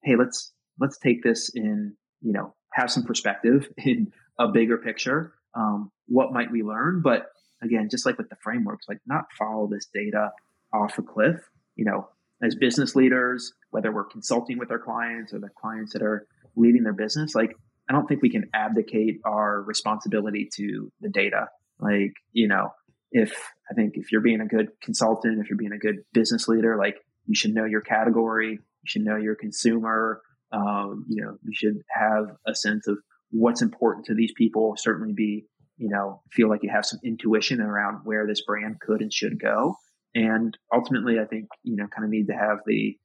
hey, let's let's take this in, you know, have some perspective in a bigger picture. Um, what might we learn? But again, just like with the frameworks, like not follow this data off a cliff. You know, as business leaders, whether we're consulting with our clients or the clients that are leading their business, like I don't think we can abdicate our responsibility to the data. Like, you know, if I think if you're being a good consultant, if you're being a good business leader, like you should know your category, you should know your consumer, um, you know, you should have a sense of what's important to these people. Certainly be, you know, feel like you have some intuition around where this brand could and should go. And ultimately, I think, you know, kind of need to have the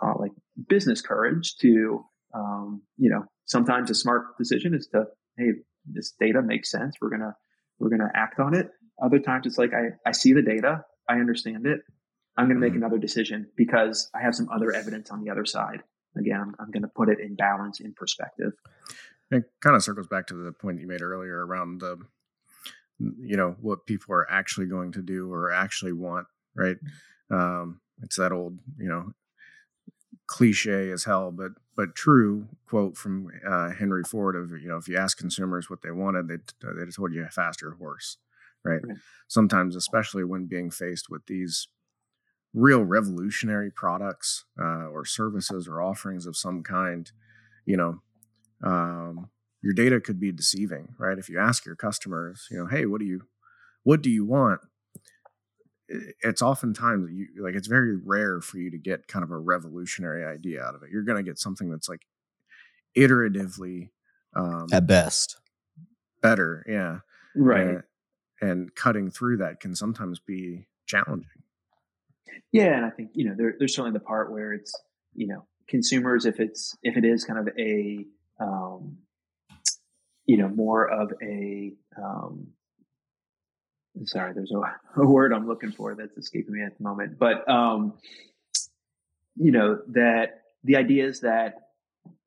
call it like business courage to, um, you know, sometimes a smart decision is to, hey, this data makes sense. We're gonna we're gonna act on it. Other times it's like I, I see the data, I understand it. I'm gonna make mm-hmm. another decision because I have some other evidence on the other side. Again, I'm, I'm gonna put it in balance, in perspective. It kind of circles back to the point you made earlier around the you know what people are actually going to do or actually want right um, it's that old you know cliche as hell, but but true quote from uh, Henry Ford of you know if you ask consumers what they wanted, they they told you a faster horse, right? right? Sometimes, especially when being faced with these real revolutionary products uh, or services or offerings of some kind, you know, um, your data could be deceiving, right? If you ask your customers, you know, hey, what do you what do you want? It's oftentimes you like it's very rare for you to get kind of a revolutionary idea out of it. You're going to get something that's like iteratively um, at best better, yeah, right. And, and, cutting through that can sometimes be challenging. Yeah, and I think you know there, there's certainly the part where it's you know consumers if it's if it is kind of a um, you know more of a um, sorry, there's a, a, word I'm looking for that's escaping me at the moment, but um, you know that the ideas that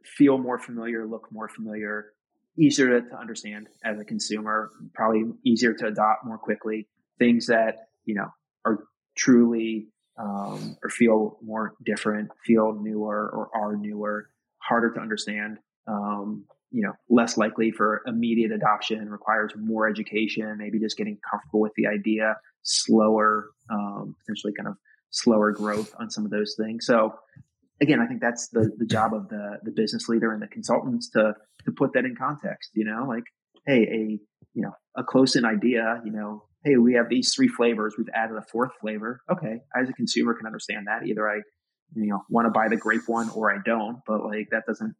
feel more familiar, look more familiar, easier to, to understand as a consumer, probably easier to adopt more quickly. Things that you know are truly um, or feel more different, feel newer or are newer, harder to understand. Um, you know less likely for immediate adoption requires more education maybe just getting comfortable with the idea slower um, potentially kind of slower growth on some of those things. So again i think that's the the job of the the business leader and the consultants to to put that in context you know like hey a you know a close in idea you know hey we have these three flavors we've added a fourth flavor. Okay as a consumer can understand that. Either i you know want to buy the grape one or i don't but like that doesn't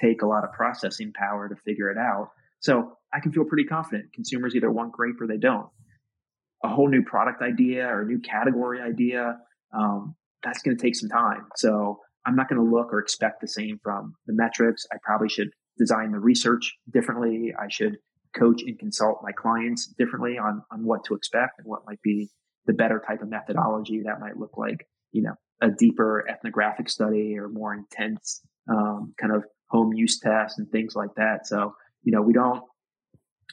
take a lot of processing power to figure it out. So I can feel pretty confident consumers either want grape or they don't. A whole new product idea or a new category idea, um, that's going to take some time. So I'm not going to look or expect the same from the metrics. I probably should design the research differently. I should coach and consult my clients differently on, on what to expect and what might be the better type of methodology that might look like, you know, a deeper ethnographic study or more intense um, kind of home use tests and things like that. So, you know, we don't,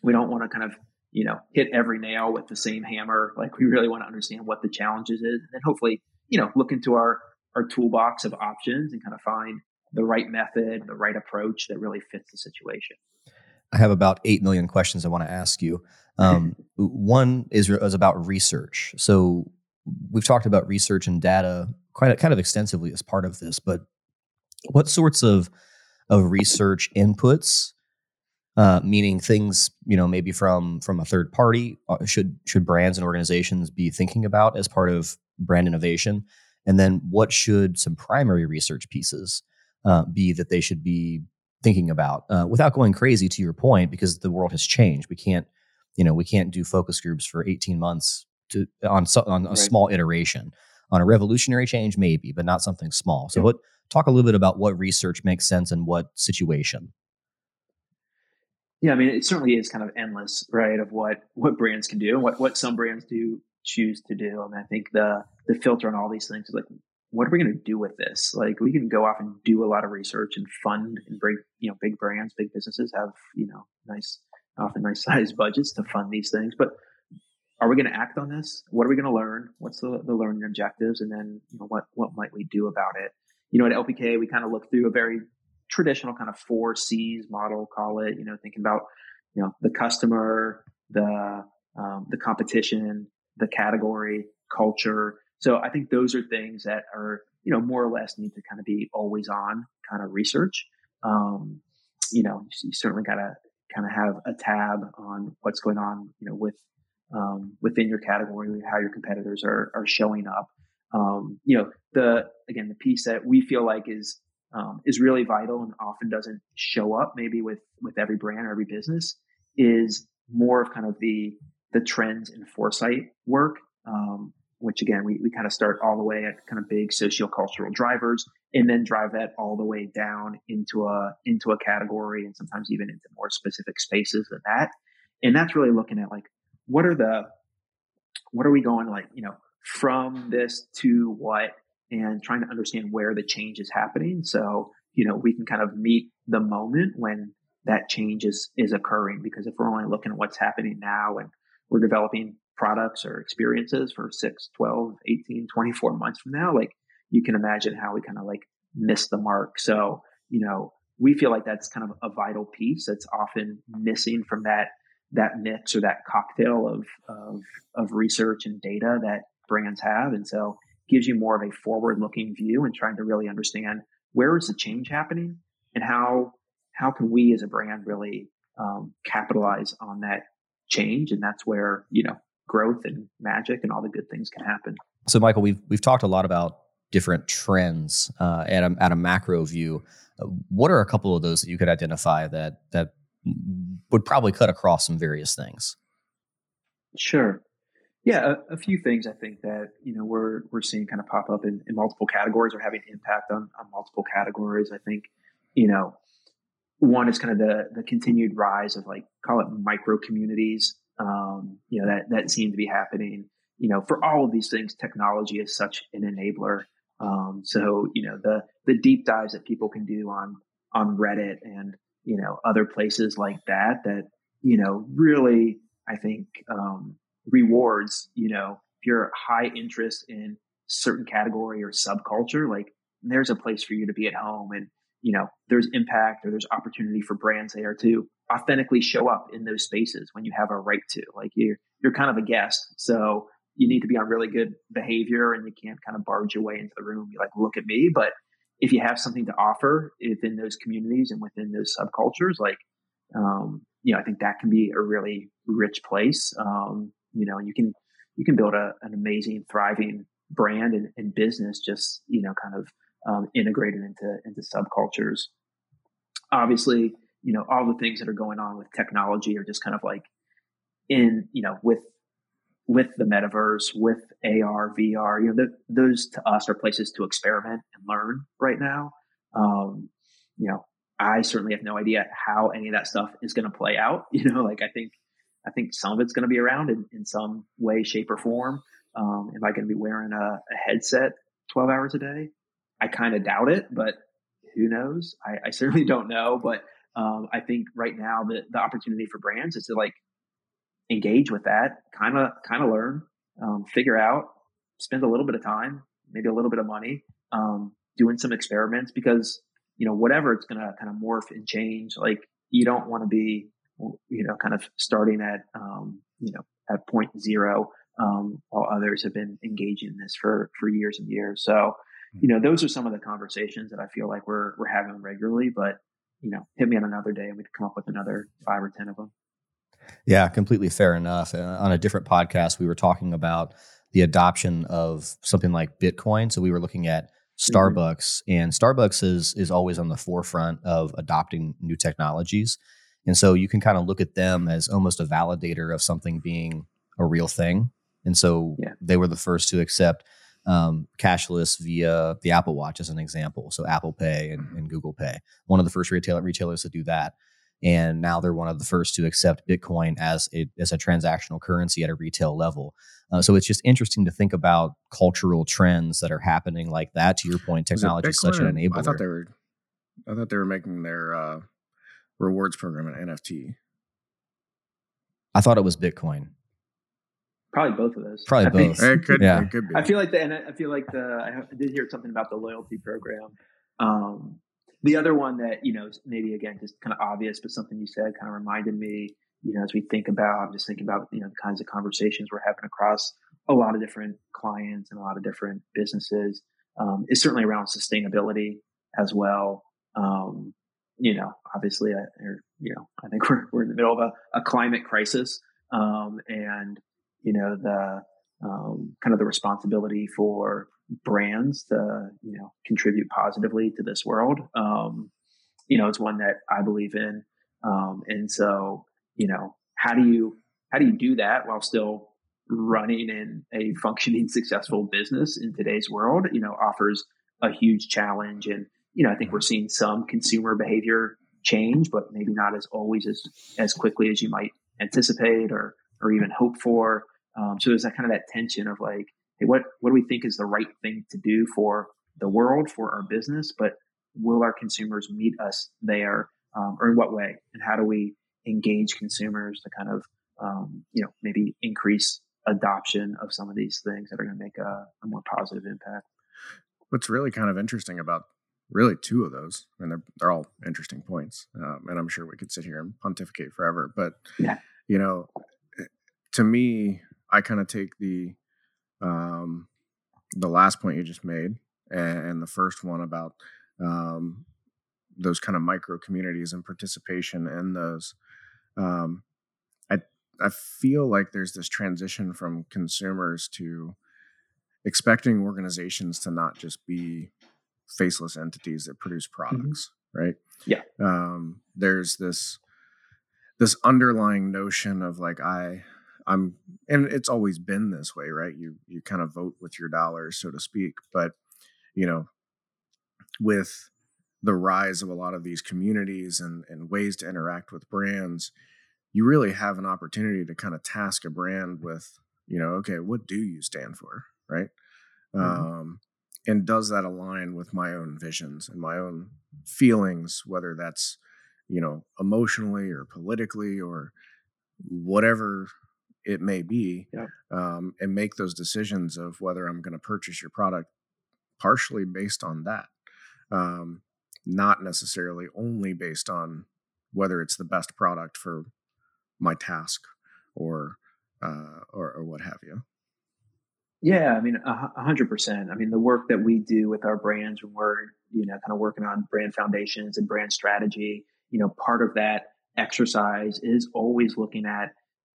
we don't want to kind of, you know, hit every nail with the same hammer. Like we really want to understand what the challenges is and hopefully, you know, look into our, our toolbox of options and kind of find the right method, the right approach that really fits the situation. I have about 8 million questions I want to ask you. Um, one is, is about research. So we've talked about research and data quite kind of extensively as part of this, but what sorts of of research inputs, uh, meaning things you know maybe from from a third party uh, should should brands and organizations be thinking about as part of brand innovation, and then what should some primary research pieces uh, be that they should be thinking about uh, without going crazy to your point because the world has changed. We can't you know we can't do focus groups for 18 months to on on a right. small iteration on a revolutionary change maybe but not something small so yeah. what talk a little bit about what research makes sense and what situation. Yeah, I mean, it certainly is kind of endless, right? Of what what brands can do and what what some brands do choose to do. I mean, I think the the filter on all these things is like, what are we going to do with this? Like, we can go off and do a lot of research and fund and bring, you know, big brands, big businesses have, you know, nice, often nice sized budgets to fund these things. But are we going to act on this? What are we going to learn? What's the, the learning objectives? And then, you know, what, what might we do about it? You know, at LPK, we kind of look through a very traditional kind of four C's model, call it, you know, thinking about, you know, the customer, the, um, the competition, the category, culture. So I think those are things that are, you know, more or less need to kind of be always on kind of research. Um, you know, you certainly got to kind of have a tab on what's going on, you know, with, um, within your category, how your competitors are, are showing up. Um, you know, the, again, the piece that we feel like is, um, is really vital and often doesn't show up maybe with, with every brand or every business is more of kind of the, the trends and foresight work. Um, which again, we, we kind of start all the way at kind of big sociocultural drivers and then drive that all the way down into a, into a category and sometimes even into more specific spaces than that. And that's really looking at like, what are the, what are we going like, you know, from this to what and trying to understand where the change is happening. So, you know, we can kind of meet the moment when that change is, is occurring because if we're only looking at what's happening now and we're developing products or experiences for 6, 12, 18, 24 months from now, like you can imagine how we kind of like miss the mark. So, you know, we feel like that's kind of a vital piece that's often missing from that that mix or that cocktail of, of, of research and data that brands have. And so gives you more of a forward looking view and trying to really understand where is the change happening and how, how can we as a brand really um, capitalize on that change? And that's where, you know, growth and magic and all the good things can happen. So Michael, we've, we've talked a lot about different trends uh, at, a, at a macro view. Uh, what are a couple of those that you could identify that, that would probably cut across some various things. Sure. Yeah, a, a, few things I think that you know we're we're seeing kind of pop up in, in multiple categories or having impact on, on multiple categories. I think you know one is kind of the the continued rise of like call it micro communities. Um, you know that that seem to be happening. You know, for all of these things, technology is such an enabler. Um, so you know the the deep dives that people can do on on Reddit and you know, other places like that, that, you know, really, I think, um, rewards, you know, if you're high interest in certain category or subculture, like there's a place for you to be at home and, you know, there's impact or there's opportunity for brands there to authentically show up in those spaces when you have a right to. Like you're, you're kind of a guest. So you need to be on really good behavior and you can't kind of barge your way into the room. You like, look at me. But if you have something to offer within those communities and within those subcultures, like, um, you know, I think that can be a really rich place. Um, you know, you can, you can build a, an amazing, thriving brand and, and business just, you know, kind of, um, integrated into, into subcultures. Obviously, you know, all the things that are going on with technology are just kind of like in, you know, with with the metaverse, with AR, VR, you know, the, those to us are places to experiment and learn right now. Um, you know, I certainly have no idea how any of that stuff is going to play out. You know, like I think, I think some of it's going to be around in, in some way, shape or form. Um, am I going to be wearing a, a, headset 12 hours a day? I kind of doubt it, but who knows? I, I certainly don't know. But um, I think right now the, the opportunity for brands is to like engage with that, kind of kind of learn, um, figure out, spend a little bit of time, maybe a little bit of money, um, doing some experiments because you know whatever it's going to kind of morph and change. Like you don't want to be you know kind of starting at um, you know at point zero um, while others have been engaging in this for for years and years. So you know those are some of the conversations that I feel like we're we're having regularly, but you know, hit me on another day and we could come up with another five or ten of them. Yeah, completely fair enough. Uh, on a different podcast, we were talking about the adoption of something like Bitcoin. So we were looking at mm-hmm. Starbucks, mm-hmm. and Starbucks is is always on the forefront of adopting new technologies. And so you can kind of look at them as almost a validator of something being a real thing. And so yeah. they were the first to accept um, cashless via the Apple Watch as an example. So Apple Pay and, and, Google Pay, one of the first retailer retailers to do that. and now they're one of the first to accept Bitcoin as a, as a transactional currency at a retail level. Uh, so it's just interesting to think about cultural trends that are happening like that. To your point, technology is such an enabler. I thought they were, I thought they were making their uh, rewards program an NFT. I thought it was Bitcoin. Probably both of those. Probably I both. Think, it could, yeah. it could be. I feel like the, and I feel like the, I did hear something about the loyalty program. Um, the other one that, you know, maybe again, just kind of obvious, but something you said kind of reminded me, you know, as we think about, I'm just thinking about, you know, the kinds of conversations we're having across a lot of different clients and a lot of different businesses, um, is certainly around sustainability as well. Um, you know, obviously, I, you know, I think we're, we're in the middle of a, a climate crisis. Um, and, you know, the, um, kind of the responsibility for brands to, you know, contribute positively to this world. Um, you know, it's one that I believe in. Um, and so, you know, how do you, how do you do that while still running in a functioning, successful business in today's world, you know, offers a huge challenge. And, you know, I think we're seeing some consumer behavior change, but maybe not as always as, as quickly as you might anticipate or, or even hope for. Um, so there's that kind of that tension of like, hey, what, what do we think is the right thing to do for the world, for our business, but will our consumers meet us there? Um, or in what way? And how do we engage consumers to kind of, um, you know, maybe increase adoption of some of these things that are going to make a, a, more positive impact. What's really kind of interesting about really two of those, and they're, they're all interesting points, um, and I'm sure we could sit here and pontificate forever, but, yeah. you know, eh, to me, I kind of take the, um, the last point you just made and the first one about um, those kind of micro communities and participation in those um, I feel like there's this transition from consumers to expecting organizations to not just be faceless entities that produce mm-hmm. products, mm-hmm. right? Yeah. Um, there's this this underlying notion of like I I'm and it's always been this way, right? You you kind of vote with your dollars, so to speak. But you know, with the rise of a lot of these communities and, and ways to interact with brands, you really have an opportunity to kind of task a brand with, you know, okay, what do you stand for, right? Mm-hmm. Um, and does that align with my own visions and my own feelings, whether that's, you know, emotionally or politically or whatever it may be, yeah. um, and make those decisions of whether I'm going to purchase your product partially based on that, um, not necessarily only based on whether it's the best product for my task or uh, or, or what have you. Yeah, I mean, a hundred percent. I mean, the work that we do with our brands when we're, you know, kind of working on brand foundations and brand strategy, you know, part of that exercise is always looking at,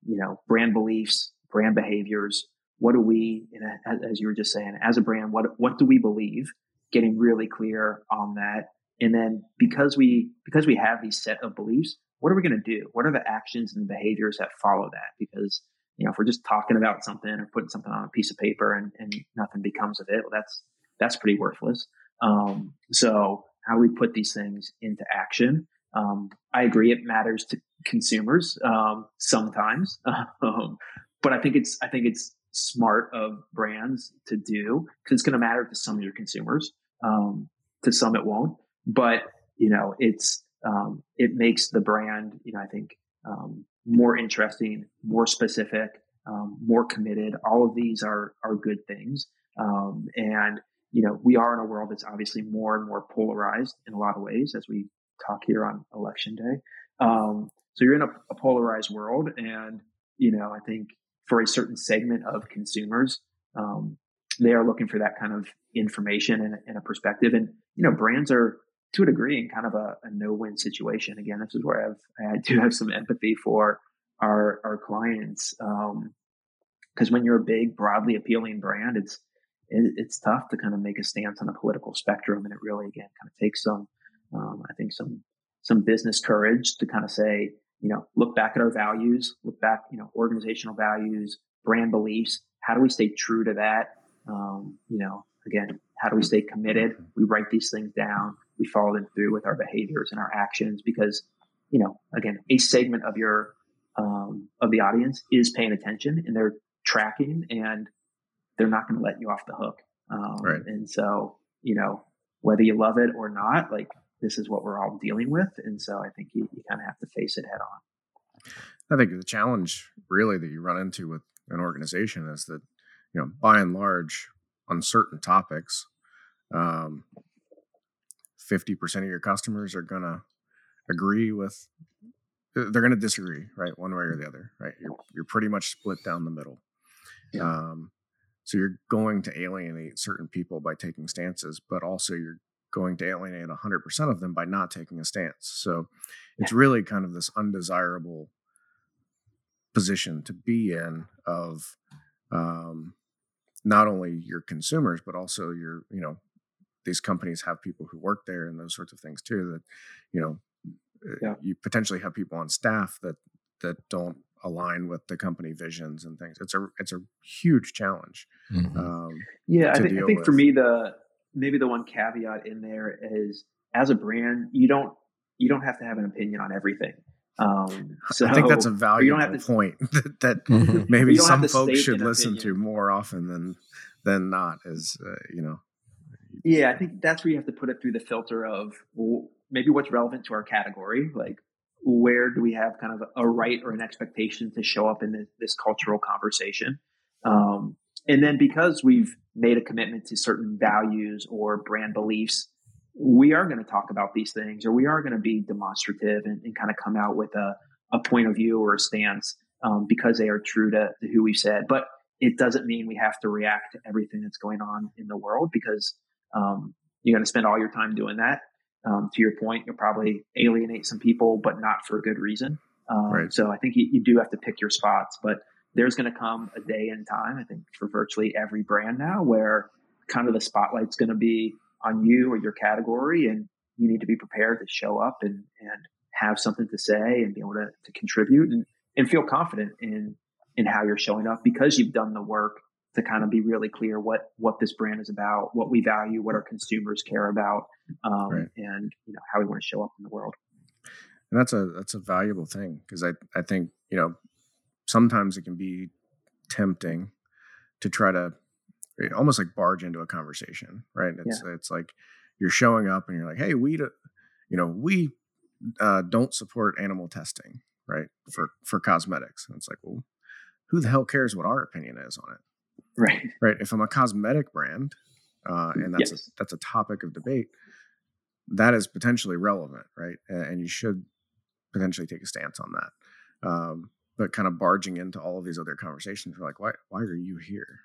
you know, brand beliefs, brand behaviors. What do we, as you were just saying, as a brand, what, what do we believe? Getting really clear on that. And then because we, because we have these set of beliefs, what are we going to do? What are the actions and behaviors that follow that? Because, you know, if we're just talking about something or putting something on a piece of paper and, and nothing becomes of it, well, that's, that's pretty worthless. Um, so how we put these things into action. Um, I agree. It matters to consumers, um, sometimes. Um, but I think it's, I think it's smart of brands to do because it's going to matter to some of your consumers. Um, to some it won't, but you know, it's, um, it makes the brand, you know, I think um, more interesting, more specific, um, more committed. All of these are are good things, um, and you know, we are in a world that's obviously more and more polarized in a lot of ways, as we talk here on election day. Um, so you're in a, a polarized world, and you know, I think for a certain segment of consumers, um, they are looking for that kind of information and, and, a perspective. And you know, brands are to a degree in kind of a, a no-win situation. Again, this is where I've, I do have some empathy for our, our clients. Um, cause when you're a big, broadly appealing brand, it's, it, it's tough to kind of make a stance on a political spectrum. And it really, again, kind of takes some, um, I think some, some business courage to kind of say, you know, look back at our values, look back, you know, organizational values, brand beliefs. How do we stay true to that? Um, you know, again, how do we stay committed? We write these things down we follow them through with our behaviors and our actions because you know, again, a segment of your um, of the audience is paying attention and they're tracking and they're not going to let you off the hook. Um, right. And so, you know, whether you love it or not, like this is what we're all dealing with. And so I think you, you kind of have to face it head on. I think the challenge really that you run into with an organization is that, you know, by and large, on certain topics, um, 50% of your customers are going to agree with they're going to disagree right one way or the other right? You're, you're pretty much split down the middle. Yeah. um, so you're going to alienate certain people by taking stances but also you're going to alienate 100% of them by not taking a stance. So it's really kind of this undesirable position to be in of um, not only your consumers but also your you know these companies have people who work there and those sorts of things too that you know uh, yeah. you potentially have people on staff that that don't align with the company visions and things it's a it's a huge challenge mm-hmm. um, yeah i think, I think for me the maybe the one caveat in there is as a brand you don't you don't have to have an opinion on everything um, so I think that's a valuable to, point that, that mm-hmm. maybe some folks should listen opinion. to more often than than not. Is uh, you know, yeah, I think that's where you have to put it through the filter of maybe what's relevant to our category, like where do we have kind of a right or an expectation to show up in this, this cultural conversation, um, and then because we've made a commitment to certain values or brand beliefs we are going to talk about these things or we are going to be demonstrative and, and, kind of come out with a, a point of view or a stance um, because they are true to, to, who we said. But it doesn't mean we have to react to everything that's going on in the world because um, you're going to spend all your time doing that. Um, to your point, you'll probably alienate some people, but not for a good reason. Um, right. So I think you, you do have to pick your spots, but there's going to come a day and time, I think, for virtually every brand now where kind of the spotlight's going to be on you or your category and you need to be prepared to show up and, and have something to say and be able to, to contribute and, and feel confident in, in how you're showing up because you've done the work to kind of be really clear what, what this brand is about, what we value, what our consumers care about, um, right. and, you know, how we want to show up in the world. And that's a, that's a valuable thing because I, I think, you know, sometimes it can be tempting to try to almost like barge into a conversation, right? It's yeah. it's like you're showing up and you're like, hey, we, do, you know, we uh, don't support animal testing, right? For for cosmetics, and it's like, well, who the hell cares what our opinion is on it? Right. Right. If I'm a cosmetic brand, uh, and that's yes. a, that's a topic of debate, that is potentially relevant, right? And, and you should potentially take a stance on that. Um, but kind of barging into all of these other conversations, we're like, why why are you here?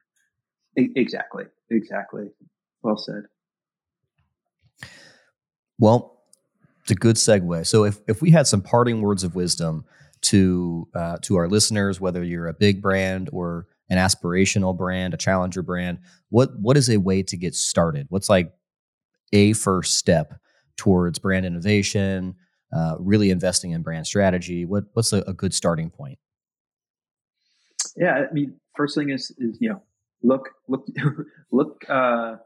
Exactly. Exactly. Well said. Well, it's a good segue. So, if if we had some parting words of wisdom to uh, to our listeners, whether you're a big brand or an aspirational brand, a challenger brand, what what is a way to get started? What's like a first step towards brand innovation, uh, really investing in brand strategy? What what's a, a good starting point? Yeah, I mean, first thing is is you know look look look uh,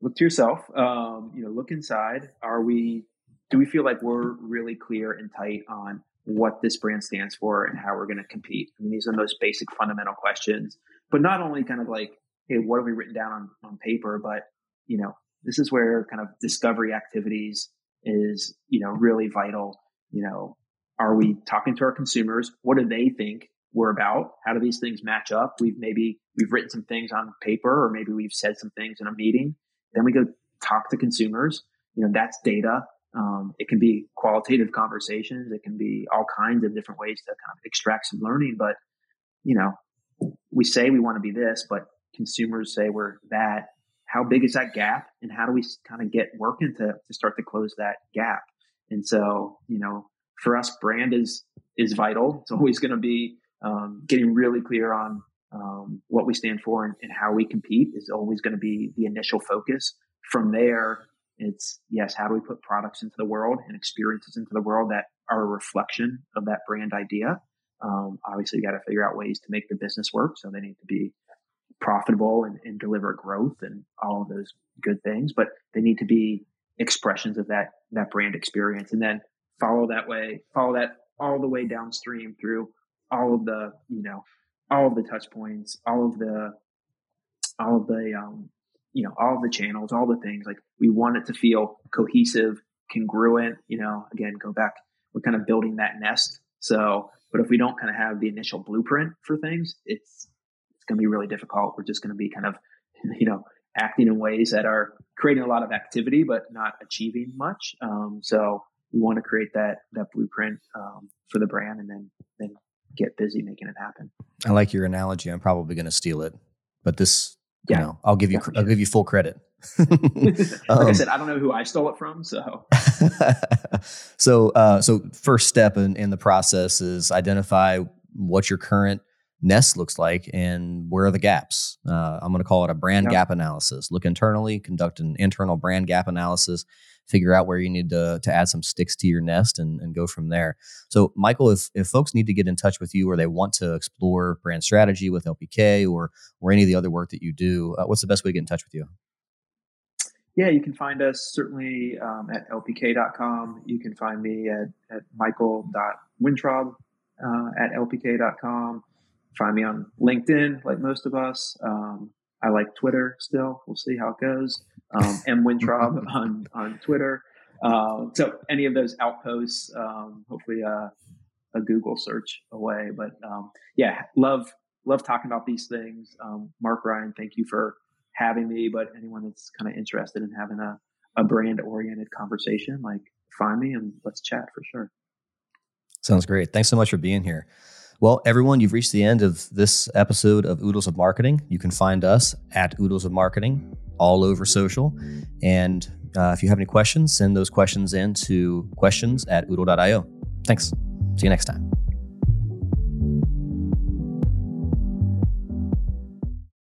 look to yourself. Um, you know, look inside. Are we? Do we feel like we're really clear and tight on what this brand stands for and how we're going to compete? I mean, these are the most basic, fundamental questions. But not only kind of like, hey, what have we written down on, on paper, but you know, this is where kind of discovery activities is you know really vital. You know, are we talking to our consumers? What do they think we're about. How do these things match up? We've maybe we've written some things on paper, or maybe we've said some things in a meeting. Then we go talk to consumers. You know, that's data. Um, it can be qualitative conversations. It can be all kinds of different ways to kind of extract some learning. But you know, we say we want to be this, but consumers say we're that. How big is that gap, and how do we kind of get working to to start to close that gap? And so, you know, for us, brand is is vital. It's always going to be um, getting really clear on um, what we stand for and, and, how we compete is always going to be the initial focus. From there, it's yes, how do we put products into the world and experiences into the world that are a reflection of that brand idea? Um, obviously, you got to figure out ways to make the business work. So they need to be profitable and, and deliver growth and all of those good things, but they need to be expressions of that that brand experience. And then follow that way, follow that all the way downstream through all of the, you know, all of the touch points, all of the, all of the, um, you know, all the channels, all the things. Like we want it to feel cohesive, congruent. You know, again, go back. We're kind of building that nest. So, but if we don't kind of have the initial blueprint for things, it's it's going to be really difficult. We're just going to be kind of, you know, acting in ways that are creating a lot of activity but not achieving much. Um, so we want to create that that blueprint um, for the brand and then then get busy making it happen. I like your analogy. I'm probably going to steal it, but this, yeah. you know, I'll give you yeah, I'll give you full credit. like um, I said, I don't know who I stole it from. So, so, uh, so first step in, in the process is identify what your current nest looks like and where are the gaps. Uh, I'm going to call it a brand yep. gap analysis. Look internally, conduct an internal brand gap analysis, figure out where you need to, to add some sticks to your nest and, and go from there. So, Michael, if, if folks need to get in touch with you or they want to explore brand strategy with LPK or, or any of the other work that you do, uh, what's the best way to get in touch with you? Yeah, you can find us certainly um, at lpk.com. You can find me at, at michael.wintrob uh, at lpk.com. Find me on LinkedIn, like most of us. Um, I like Twitter still. We'll see how it goes. Um, M Wintrob on on Twitter. Uh, so any of those outposts, um, hopefully uh, a Google search away. But um, yeah, love love talking about these things. Um, Mark Ryan, thank you for having me. But anyone that's kind of interested in having a, a brand oriented conversation, like find me and let's chat for sure. Sounds great. Thanks so much for being here. Well, everyone, you've reached the end of this episode of Oodles of Marketing. You can find us at Oodles of Marketing all over social. And uh, if you have any questions, send those questions in to questions at oodle.io. Thanks. See you next time.